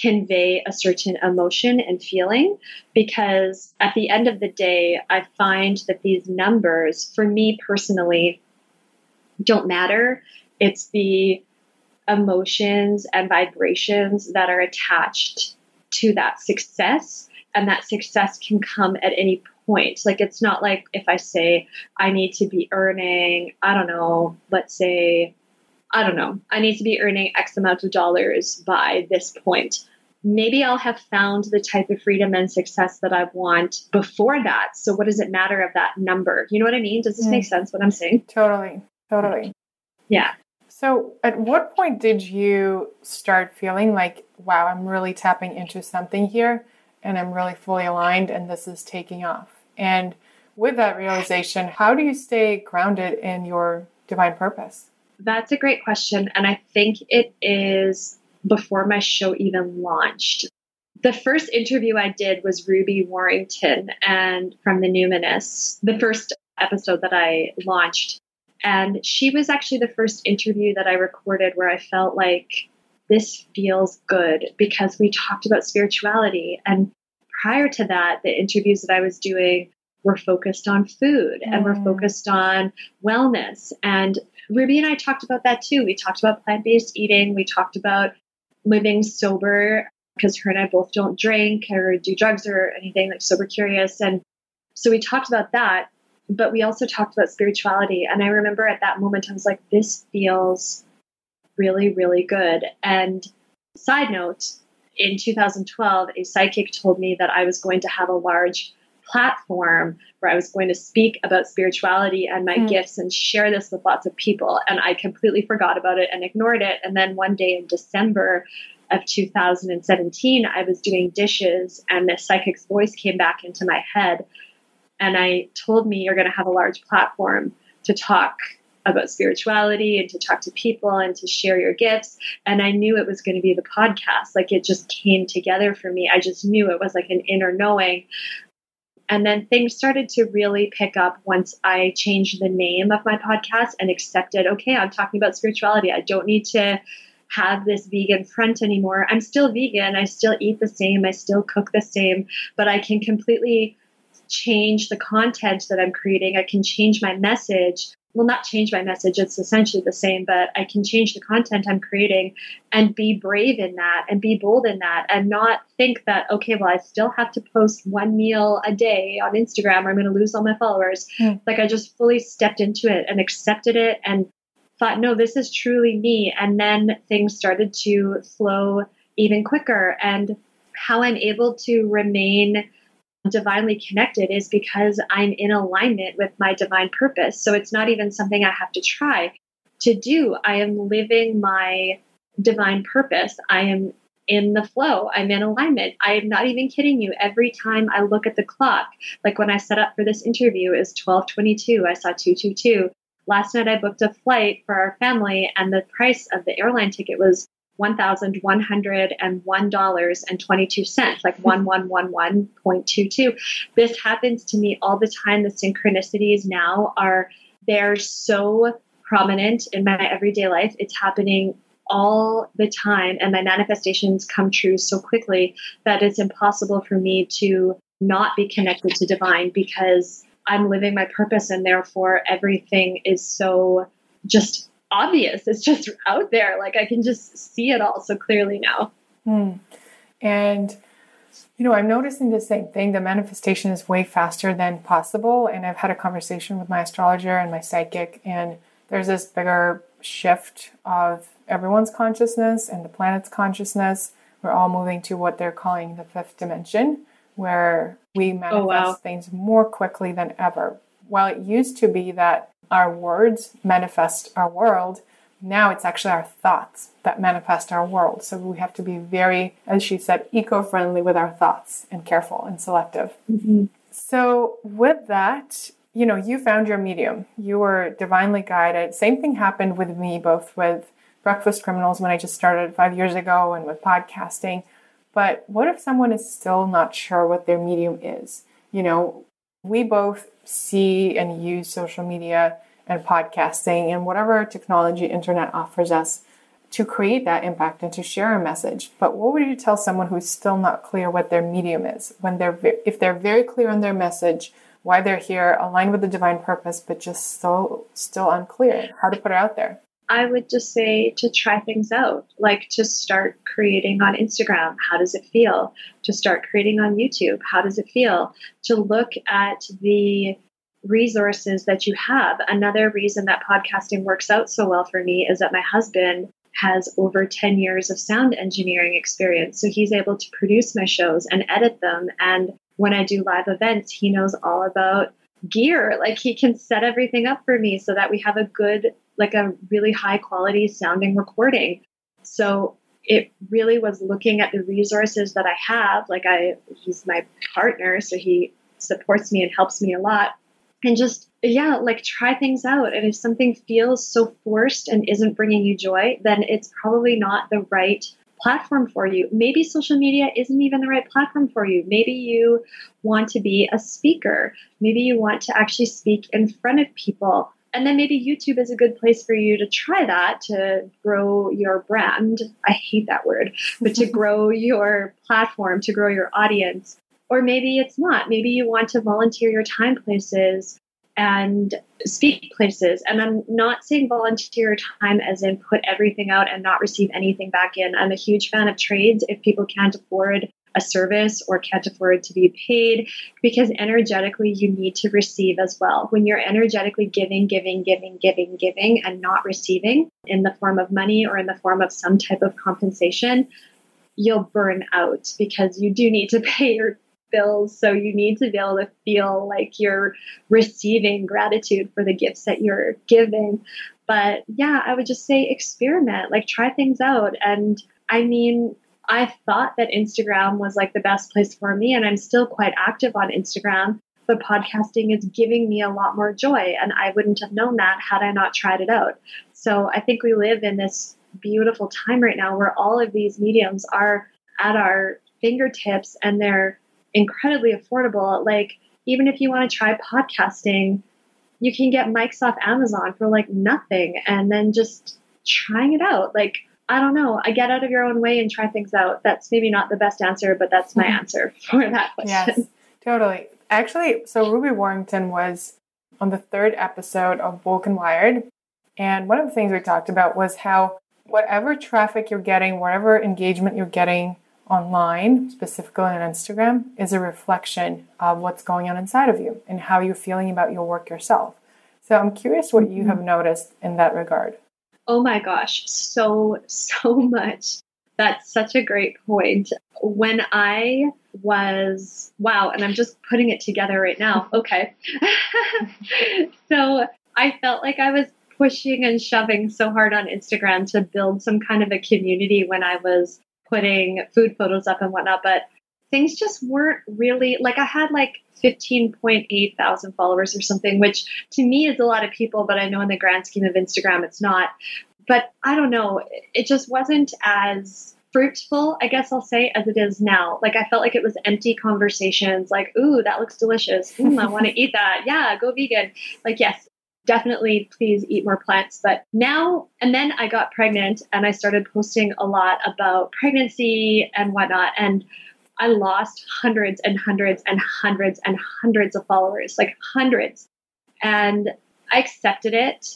Speaker 2: convey a certain emotion and feeling because at the end of the day, I find that these numbers, for me personally, don't matter. It's the emotions and vibrations that are attached to that success and that success can come at any point. Like it's not like if I say I need to be earning, I don't know, let's say, I don't know, I need to be earning X amount of dollars by this point. Maybe I'll have found the type of freedom and success that I want before that. So what does it matter of that number? You know what I mean? Does this mm. make sense what I'm saying?
Speaker 1: Totally. Totally.
Speaker 2: Yeah.
Speaker 1: So, at what point did you start feeling like, wow, I'm really tapping into something here? and I'm really fully aligned and this is taking off. And with that realization, how do you stay grounded in your divine purpose?
Speaker 2: That's a great question. And I think it is before my show even launched. The first interview I did was Ruby Warrington and from the Numinous, the first episode that I launched. And she was actually the first interview that I recorded where I felt like this feels good because we talked about spirituality. And prior to that, the interviews that I was doing were focused on food mm. and were mm. focused on wellness. And Ruby and I talked about that too. We talked about plant based eating, we talked about living sober because her and I both don't drink or do drugs or anything like sober curious. And so we talked about that, but we also talked about spirituality. And I remember at that moment, I was like, this feels really, really good. And side note, in 2012, a psychic told me that I was going to have a large platform where I was going to speak about spirituality and my mm. gifts and share this with lots of people. And I completely forgot about it and ignored it. And then one day in December of 2017, I was doing dishes and the psychic's voice came back into my head. And I told me, You're going to have a large platform to talk about spirituality and to talk to people and to share your gifts. And I knew it was going to be the podcast. Like it just came together for me. I just knew it was like an inner knowing. And then things started to really pick up once I changed the name of my podcast and accepted, okay, I'm talking about spirituality. I don't need to have this vegan front anymore. I'm still vegan. I still eat the same. I still cook the same, but I can completely change the content that I'm creating. I can change my message will not change my message. It's essentially the same, but I can change the content I'm creating and be brave in that and be bold in that and not think that, okay, well, I still have to post one meal a day on Instagram or I'm going to lose all my followers. Mm. Like I just fully stepped into it and accepted it and thought, no, this is truly me. And then things started to flow even quicker. And how I'm able to remain divinely connected is because I'm in alignment with my divine purpose. So it's not even something I have to try to do. I am living my divine purpose. I am in the flow. I'm in alignment. I am not even kidding you. Every time I look at the clock, like when I set up for this interview is 1222, I saw 222. Last night I booked a flight for our family and the price of the airline ticket was $1,101.22, like 1111.22. This happens to me all the time. The synchronicities now are, they're so prominent in my everyday life. It's happening all the time, and my manifestations come true so quickly that it's impossible for me to not be connected to divine because I'm living my purpose, and therefore everything is so just obvious. It's just out there. Like I can just see it all so clearly now.
Speaker 1: Hmm. And you know, I'm noticing the same thing. The manifestation is way faster than possible. And I've had a conversation with my astrologer and my psychic, and there's this bigger shift of everyone's consciousness and the planet's consciousness. We're all moving to what they're calling the fifth dimension, where we manifest oh, wow. things more quickly than ever. While it used to be that our words manifest our world. Now it's actually our thoughts that manifest our world. So we have to be very, as she said, eco friendly with our thoughts and careful and selective. Mm-hmm. So, with that, you know, you found your medium. You were divinely guided. Same thing happened with me, both with Breakfast Criminals when I just started five years ago and with podcasting. But what if someone is still not sure what their medium is? You know, we both see and use social media and podcasting and whatever technology internet offers us to create that impact and to share a message. But what would you tell someone who's still not clear what their medium is when they're if they're very clear on their message, why they're here, aligned with the divine purpose, but just so still unclear how to put it out there?
Speaker 2: I would just say to try things out, like to start creating on Instagram. How does it feel? To start creating on YouTube. How does it feel? To look at the resources that you have. Another reason that podcasting works out so well for me is that my husband has over 10 years of sound engineering experience. So he's able to produce my shows and edit them. And when I do live events, he knows all about gear. Like he can set everything up for me so that we have a good like a really high quality sounding recording. So it really was looking at the resources that I have. Like I, he's my partner, so he supports me and helps me a lot. And just yeah, like try things out. And if something feels so forced and isn't bringing you joy, then it's probably not the right platform for you. Maybe social media isn't even the right platform for you. Maybe you want to be a speaker. Maybe you want to actually speak in front of people. And then maybe YouTube is a good place for you to try that to grow your brand. I hate that word, but to (laughs) grow your platform, to grow your audience. Or maybe it's not. Maybe you want to volunteer your time places and speak places. And I'm not saying volunteer your time as in put everything out and not receive anything back in. I'm a huge fan of trades if people can't afford a service or can't afford to be paid because energetically you need to receive as well. When you're energetically giving, giving, giving, giving, giving, and not receiving in the form of money or in the form of some type of compensation, you'll burn out because you do need to (laughs) pay your bills. So you need to be able to feel like you're receiving gratitude for the gifts that you're giving. But yeah, I would just say experiment, like try things out. And I mean, I thought that Instagram was like the best place for me, and I'm still quite active on Instagram. But podcasting is giving me a lot more joy, and I wouldn't have known that had I not tried it out. So I think we live in this beautiful time right now where all of these mediums are at our fingertips and they're incredibly affordable. Like, even if you want to try podcasting, you can get mics off Amazon for like nothing and then just trying it out. Like, I don't know. I get out of your own way and try things out. That's maybe not the best answer, but that's my mm-hmm. answer (laughs) for that question.
Speaker 1: Yes, totally. Actually, so Ruby Warrington was on the third episode of and Wired. And one of the things we talked about was how whatever traffic you're getting, whatever engagement you're getting online, specifically on Instagram, is a reflection of what's going on inside of you and how you're feeling about your work yourself. So I'm curious what you have mm-hmm. noticed in that regard.
Speaker 2: Oh my gosh, so, (laughs) so much. That's such a great point. When I was, wow, and I'm just putting it together right now. (laughs) Okay. (laughs) so I felt like I was pushing and shoving so hard on Instagram to build some kind of a community when I was putting food photos up and whatnot, but things just weren't really like I had like 15.8 thousand followers or something, which to me is a lot of people, but I know in the grand scheme of Instagram it's not. But I don't know, it just wasn't as fruitful, I guess I'll say, as it is now. Like I felt like it was empty conversations, like, ooh, that looks delicious. (laughs) I want to eat that. Yeah, go vegan. Like, yes, definitely please eat more plants. But now, and then I got pregnant and I started posting a lot about pregnancy and whatnot. And I lost hundreds and hundreds and hundreds and hundreds of followers, like hundreds. And I accepted it.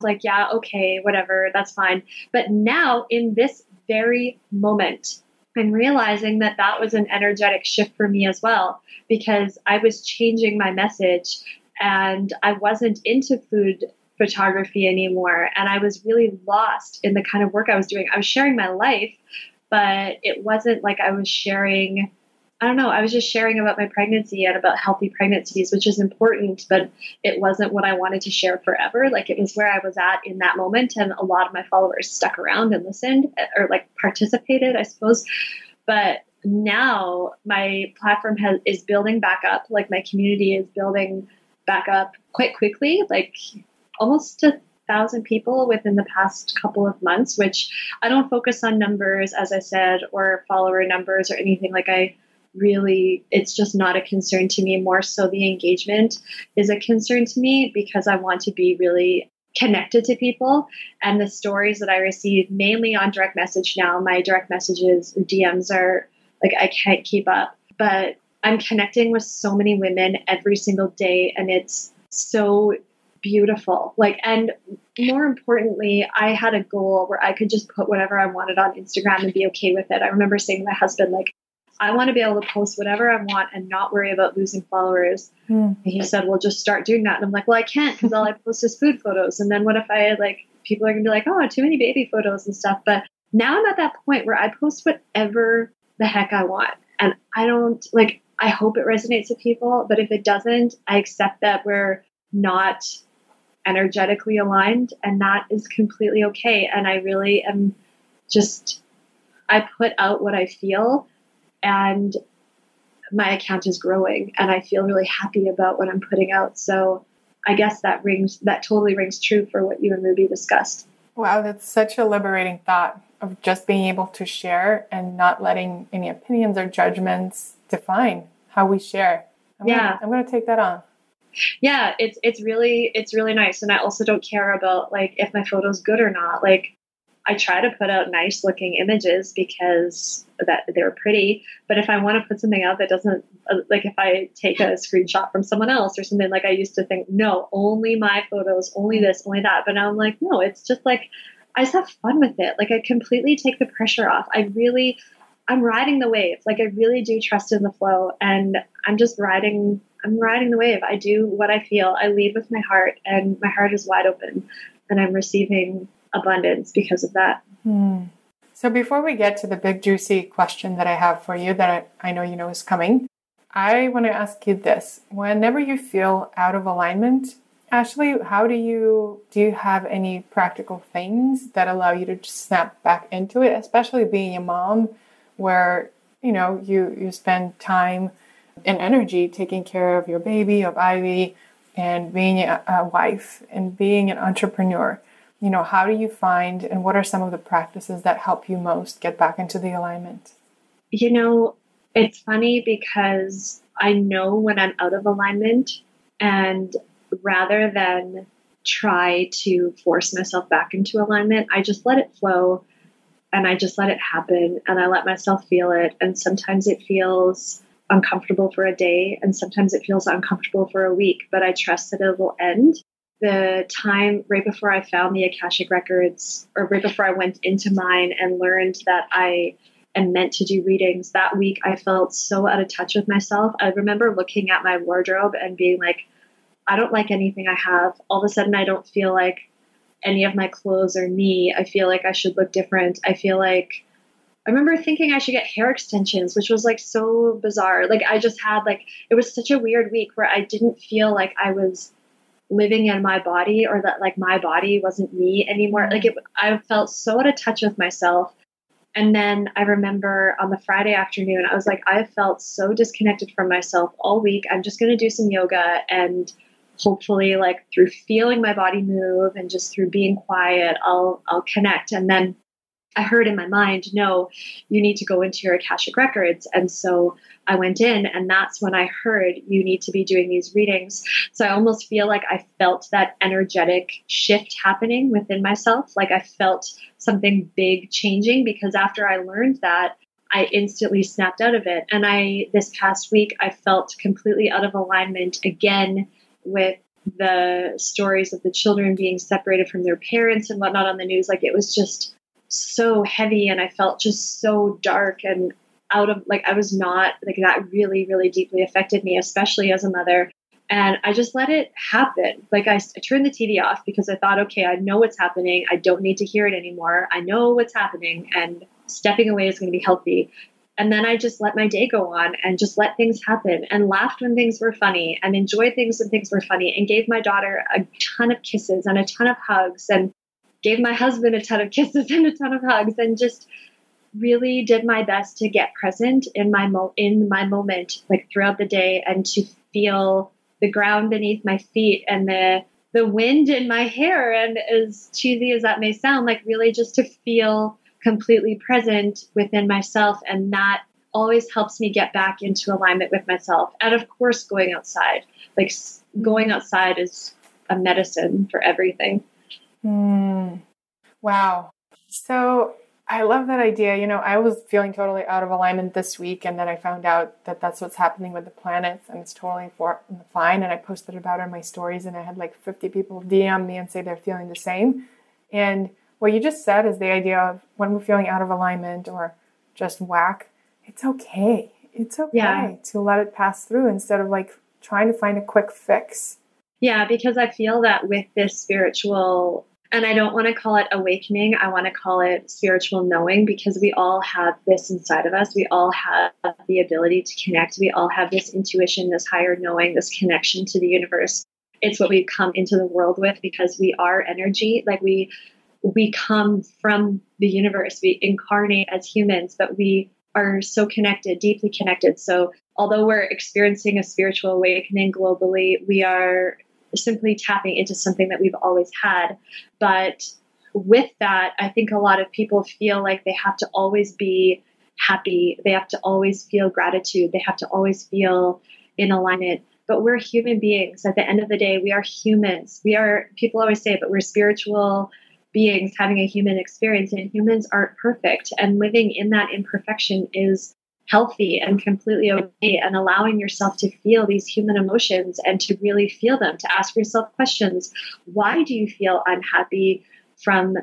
Speaker 2: Like, yeah, okay, whatever, that's fine. But now, in this very moment, I'm realizing that that was an energetic shift for me as well because I was changing my message and I wasn't into food photography anymore. And I was really lost in the kind of work I was doing. I was sharing my life, but it wasn't like I was sharing. I don't know. I was just sharing about my pregnancy and about healthy pregnancies, which is important, but it wasn't what I wanted to share forever. Like it was where I was at in that moment. And a lot of my followers stuck around and listened or like participated, I suppose. But now my platform has, is building back up. Like my community is building back up quite quickly, like almost a thousand people within the past couple of months, which I don't focus on numbers, as I said, or follower numbers or anything. Like I really, it's just not a concern to me. More so, the engagement is a concern to me because I want to be really connected to people and the stories that I receive mainly on direct message now. My direct messages, DMs are like I can't keep up, but I'm connecting with so many women every single day, and it's so beautiful. Like, and more importantly, I had a goal where I could just put whatever I wanted on Instagram and be okay with it. I remember saying to my husband, like, I want to be able to post whatever I want and not worry about losing followers. Mm. And he said, Well, just start doing that. And I'm like, Well, I can't because all I (laughs) post is food photos. And then what if I like, people are going to be like, Oh, too many baby photos and stuff. But now I'm at that point where I post whatever the heck I want. And I don't like, I hope it resonates with people, but if it doesn't, I accept that we're not energetically aligned and that is completely okay. And I really am just, I put out what I feel and my account is growing and I feel really happy about what I'm putting out. So I guess that rings that totally rings true for what you and Ruby discussed.
Speaker 1: Wow, that's such a liberating thought of just being able to share and not letting any opinions or judgments define how we share. I'm
Speaker 2: yeah,
Speaker 1: gonna, I'm going to take that on.
Speaker 2: Yeah, it's it's really it's really nice, and I also don't care about like if my photo's good or not. Like I try to put out nice looking images because that they're pretty. But if I want to put something out that doesn't, uh, like if I take a screenshot from someone else or something, like I used to think, no, only my photos, only this, only that. But now I'm like, no, it's just like I just have fun with it. Like I completely take the pressure off. I really, I'm riding the wave. Like I really do trust in the flow, and I'm just riding. I'm riding the wave. I do what I feel. I lead with my heart, and my heart is wide open, and I'm receiving abundance because of that.
Speaker 1: Hmm. So, before we get to the big juicy question that I have for you that I, know you know is coming, I want to ask you this. Whenever you feel out of alignment, Ashley, how do you do you have any practical things that allow you to snap back into it, especially being a mom where, you know, you you spend time and energy taking care of your baby, of Ivy, and being a, a wife and being an entrepreneur you know, how do you find and what are some of the practices that help you most get back into the alignment?
Speaker 2: You know, it's funny because I know when I'm out of alignment, and rather than try to force myself back into alignment, I just let it flow and I just let it happen and I let myself feel it. And sometimes it feels uncomfortable for a day, and sometimes it feels uncomfortable for a week, but I trust that it will end the time right before I found the Akashic Records, or right before I went into mine and learned that I am meant to do readings, that week I felt so out of touch with myself. I remember looking at my wardrobe and being like, I don't like anything I have. All of a sudden, I don't feel like any of my clothes are me. I feel like I should look different. I feel like I remember thinking I should get hair extensions, which was like so bizarre. Like I just had like it was such a weird week where I didn't feel like I was living in my body or that like my body wasn't me anymore. Like it, I felt so out of touch with myself. And then I remember on the Friday afternoon, I was like, I felt so disconnected from myself all week. I'm just going to do some yoga and hopefully like through feeling my body move and just through being quiet, I'll, I'll connect. And then I heard in my mind, no, you need to go into your Akashic records. And so I went in, and that's when I heard you need to be doing these readings. So I almost feel like I felt that energetic shift happening within myself. Like I felt something big changing because after I learned that, I instantly snapped out of it. And I, this past week, I felt completely out of alignment again with the stories of the children being separated from their parents and whatnot on the news. Like it was just, so heavy and I felt just so dark and out of like I was not like that really really deeply affected me especially as a mother. And I just let it happen. Like I, I turned the TV off because I thought okay I know what's happening. I don't need to hear it anymore. I know what's happening and stepping away is going to be healthy. And then I just let my day go on and just let things happen and laughed when things were funny and enjoyed things when things were funny and gave my daughter a ton of kisses and a ton of hugs and gave my husband a ton of kisses (laughs) and a ton of hugs and just really did my best to get present in my mo- in my moment like throughout the day and to feel the ground beneath my feet and the the wind in my hair. And as cheesy as that may sound like really just to feel completely present within myself and that always helps me get back into alignment with myself. And of course going outside like going outside is a medicine for everything
Speaker 1: Mm. Wow. So I love that idea. You know, I was feeling totally out of alignment this week, and then I found out that that's what's happening with the planets, and it's totally for, fine. And I posted about it in my stories, and I had like 50 people DM me and say they're feeling the same. And what you just said is the idea of when we're feeling out of alignment or just whack, it's okay. It's okay yeah. to let it pass through instead of like trying to find a quick fix.
Speaker 2: Yeah, because I feel that with this spiritual and I don't want to call it awakening. I want to call it spiritual knowing because we all have this inside of us. We all have the ability to connect. We all have this intuition, this higher knowing, this connection to the universe. It's what we come into the world with because we are energy. Like we we come from the universe. We incarnate as humans, but we are so connected, deeply connected. So although we're experiencing a spiritual awakening globally, we are simply tapping into something that we've always had. But with that, I think a lot of people feel like they have to always be happy, they have to always feel gratitude, they have to always feel in alignment. But we're human beings. At the end of the day, we are humans. We are, people always say, but we're spiritual beings having a human experience, and humans aren't perfect. And living in that imperfection is healthy and completely okay and allowing yourself to feel these human emotions and to really feel them to ask yourself questions why do you feel unhappy from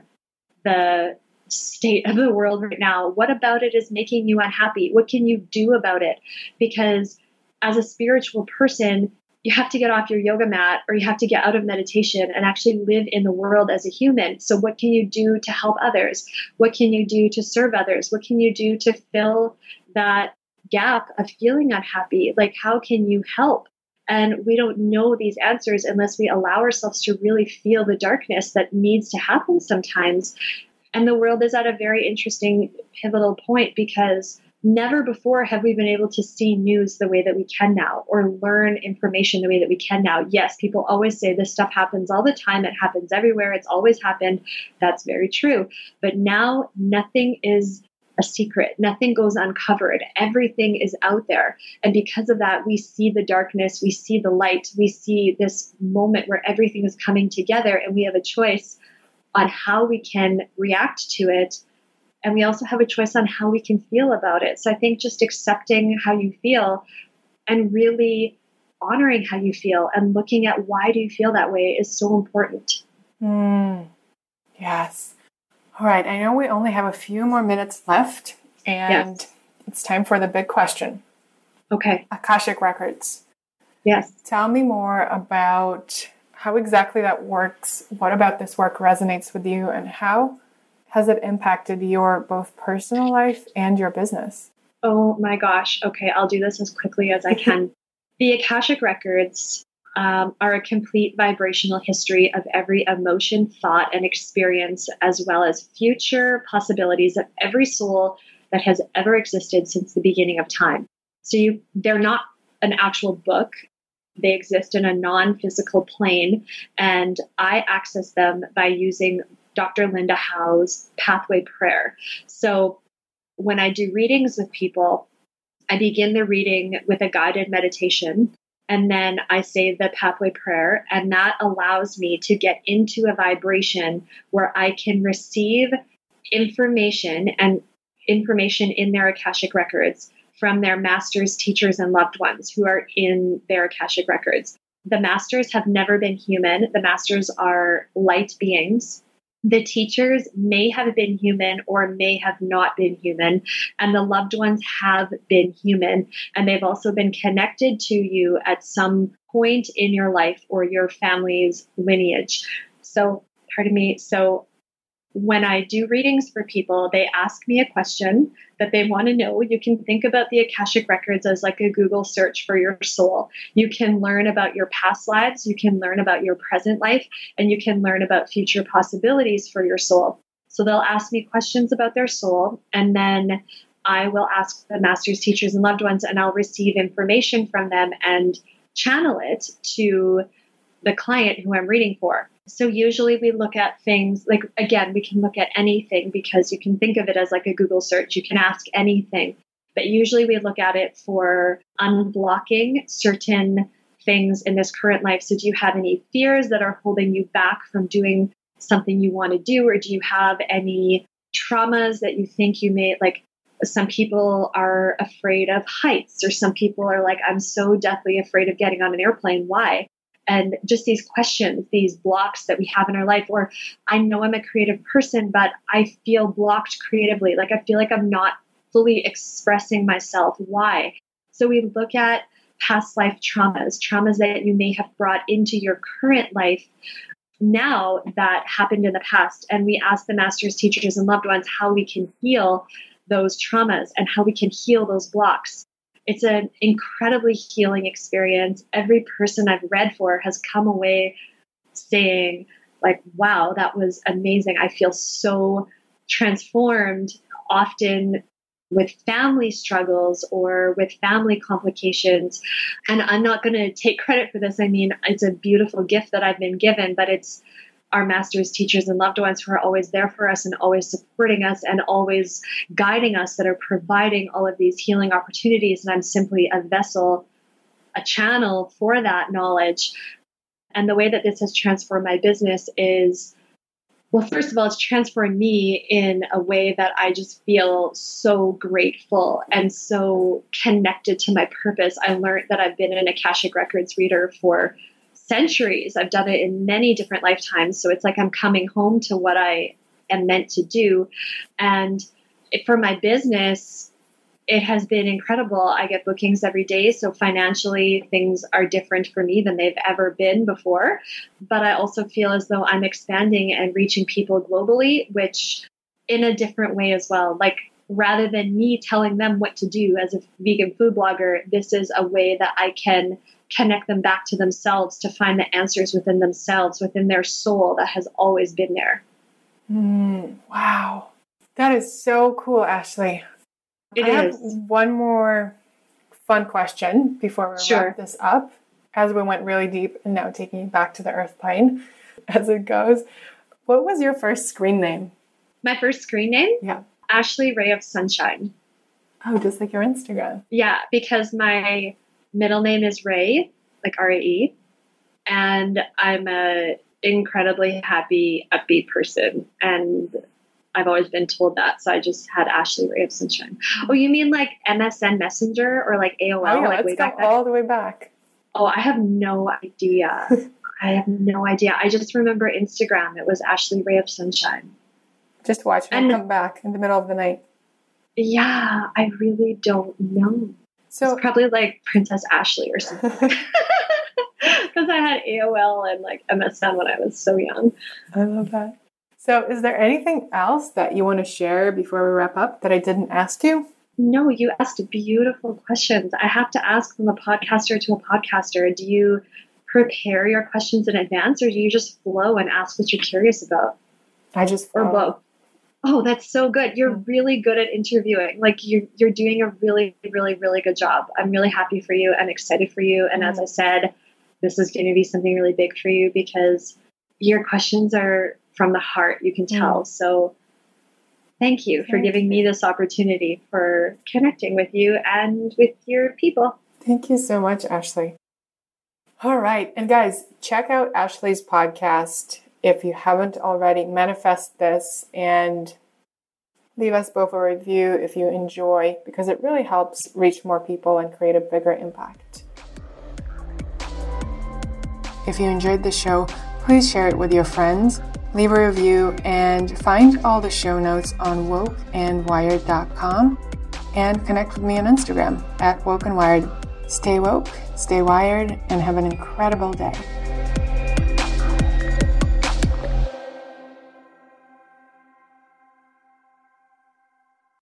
Speaker 2: the state of the world right now what about it is making you unhappy what can you do about it because as a spiritual person you have to get off your yoga mat or you have to get out of meditation and actually live in the world as a human. So, what can you do to help others? What can you do to serve others? What can you do to fill that gap of feeling unhappy? Like, how can you help? And we don't know these answers unless we allow ourselves to really feel the darkness that needs to happen sometimes. And the world is at a very interesting, pivotal point because never before have we been able to see news the way that we can now or learn information the way that we can now. Yes, people always say this stuff happens all the time, it happens everywhere, it's always happened. That's very true. But now nothing is a secret. Nothing goes uncovered. Everything is out there. And because of that, we see the darkness, we see the light, we see this moment where everything is coming together, and we have a choice on how we can react to it and we also have a choice on how we can feel about it. So I think just accepting how you feel and really honoring how you feel and looking at why do you feel that way is so important.
Speaker 1: Mm, yes. All right. I know we only have a few more minutes left, and yes. it's time for the big question.
Speaker 2: Okay.
Speaker 1: Akashic Records.
Speaker 2: Yes.
Speaker 1: Tell me more about how exactly that works. What about this work resonates with you, and how has it impacted your both personal life and your business?
Speaker 2: Oh my gosh. Okay, I'll do this as quickly as I can. (laughs) the Akashic Records um, are a complete vibrational history of every emotion, thought, and experience, as well as future possibilities of every soul that has ever existed since the beginning of time. So you, they're not an actual book. They exist in a non physical plane, and I access them by using Dr. Linda Howe's Pathway Prayer. So when I do readings with people, I begin the reading with a guided meditation. And then I say the pathway prayer, and that allows me to get into a vibration where I can receive information and information in their Akashic records from their masters, teachers, and loved ones who are in their Akashic records. The masters have never been human. The masters are light beings the teachers may have been human or may have not been human, and the loved ones have been human, and they've also been connected to you at some point in your life or your family's lineage. So, pardon me. So, when I do readings for people, they ask me a question that they want to know. You can think about the Akashic Records as like a Google search for your soul. You can learn about your past lives, you can learn about your present life, and you can learn about future possibilities for your soul. So they'll ask me questions about their soul, and then I will ask the masters, teachers, and loved ones, and I'll receive information from them and channel it to the client who I'm reading for. So usually we look at things like, again, we can look at anything because you can think of it as like a Google search. You can ask anything. But usually we look at it for unblocking certain things in this current life. So do you have any fears that are holding you back from doing something you want to do? Or do you have any traumas that you think you may like? Some people are afraid of heights, or some people are like, I'm so deathly afraid of getting on an airplane. Why? And just these questions, these blocks that we have in our life, or I know I'm a creative person, but I feel blocked creatively. Like I feel like I'm not fully expressing myself. Why? So we look at past life traumas, traumas that you may have brought into your current life now that happened in the past. And we ask the masters, teachers, and loved ones how we can heal those traumas and how we can heal those blocks. It's an incredibly healing experience. Every person I've read for has come away saying, like, wow, that was amazing. I feel so transformed. Often with family struggles or with family complications. And I'm not going to take credit for this. I mean, it's a beautiful gift that I've been given, but it's our masters, teachers, and loved ones who are always there for us and always supporting us and always guiding us that are providing all of these healing opportunities. And I'm simply a vessel, a channel for that knowledge. And the way that this has transformed my business is well, first of all, it's transformed me in a way that I just feel so grateful and so connected to my purpose. I learned that I've been an Akashic Records reader for centuries. I've done it in many different lifetimes. So it's like I'm coming home to what I am meant to do. And for my business, it has been incredible. I get bookings every day. So financially, things are different for me than they've ever been before. But I also feel as though I'm expanding and reaching people globally, which in a different way as well. Like rather than me telling them what to do as a vegan food blogger, this is a way that I can connect them back to themselves to find the answers within themselves, within their soul that has always been there.
Speaker 1: Mm, wow. That is so cool, Ashley.
Speaker 2: It
Speaker 1: I
Speaker 2: is.
Speaker 1: have one more fun question before we
Speaker 2: Sure.
Speaker 1: wrap this up. As we went really deep and now taking you back to the earth plane (laughs) as it goes. What was your first screen name?
Speaker 2: My first screen name,
Speaker 1: Yeah.
Speaker 2: Ashley Ray of Sunshine.
Speaker 1: Oh, just like your Instagram.
Speaker 2: Yeah, because my middle name is Rae, like R A E, and I'm a incredibly happy, upbeat person, and I've always been told that. So I just had Ashley Ray of Sunshine. Oh, you mean like MSN Messenger or like AOL,
Speaker 1: oh, yeah,
Speaker 2: like way back
Speaker 1: all the way back.
Speaker 2: Oh, I have no idea. (laughs) I have no idea. I just remember Instagram. It was Ashley Ray of Sunshine.
Speaker 1: Just watch me
Speaker 2: And-
Speaker 1: come back in the middle of the night.
Speaker 2: Yeah, I really don't know.
Speaker 1: So
Speaker 2: It's probably like Princess Ashley or something. (laughs) (laughs) Because I had AOL and like MSN when I was so young.
Speaker 1: I love that. So, is there anything else that you want to share before we wrap up that I didn't ask you?
Speaker 2: No, you asked beautiful questions. I have to ask from a podcaster to a podcaster do you prepare your questions in advance or do you just flow and ask what you're curious about?
Speaker 1: I just
Speaker 2: Or both? Oh, that's so good. You're really good at interviewing. Like you're you're doing a really, really, really good job. I'm really happy for you and excited for you. And as
Speaker 1: Mm.
Speaker 2: I said, this is going to be something really big for you because your questions are from the heart. You can tell. So thank you for giving me this opportunity for connecting with you and with your people.
Speaker 1: Thank you so much, Ashley. All right. And guys, check out Ashley's podcast if you haven't already. Manifest this and leave us both a review if you enjoy, because it really helps reach more people and create a bigger impact. If you enjoyed the show, please share it with your friends, leave a review, and find all the show notes on wokeandwired.com and connect with me on Instagram at wokeandwired. Stay woke, stay wired, and have an incredible day.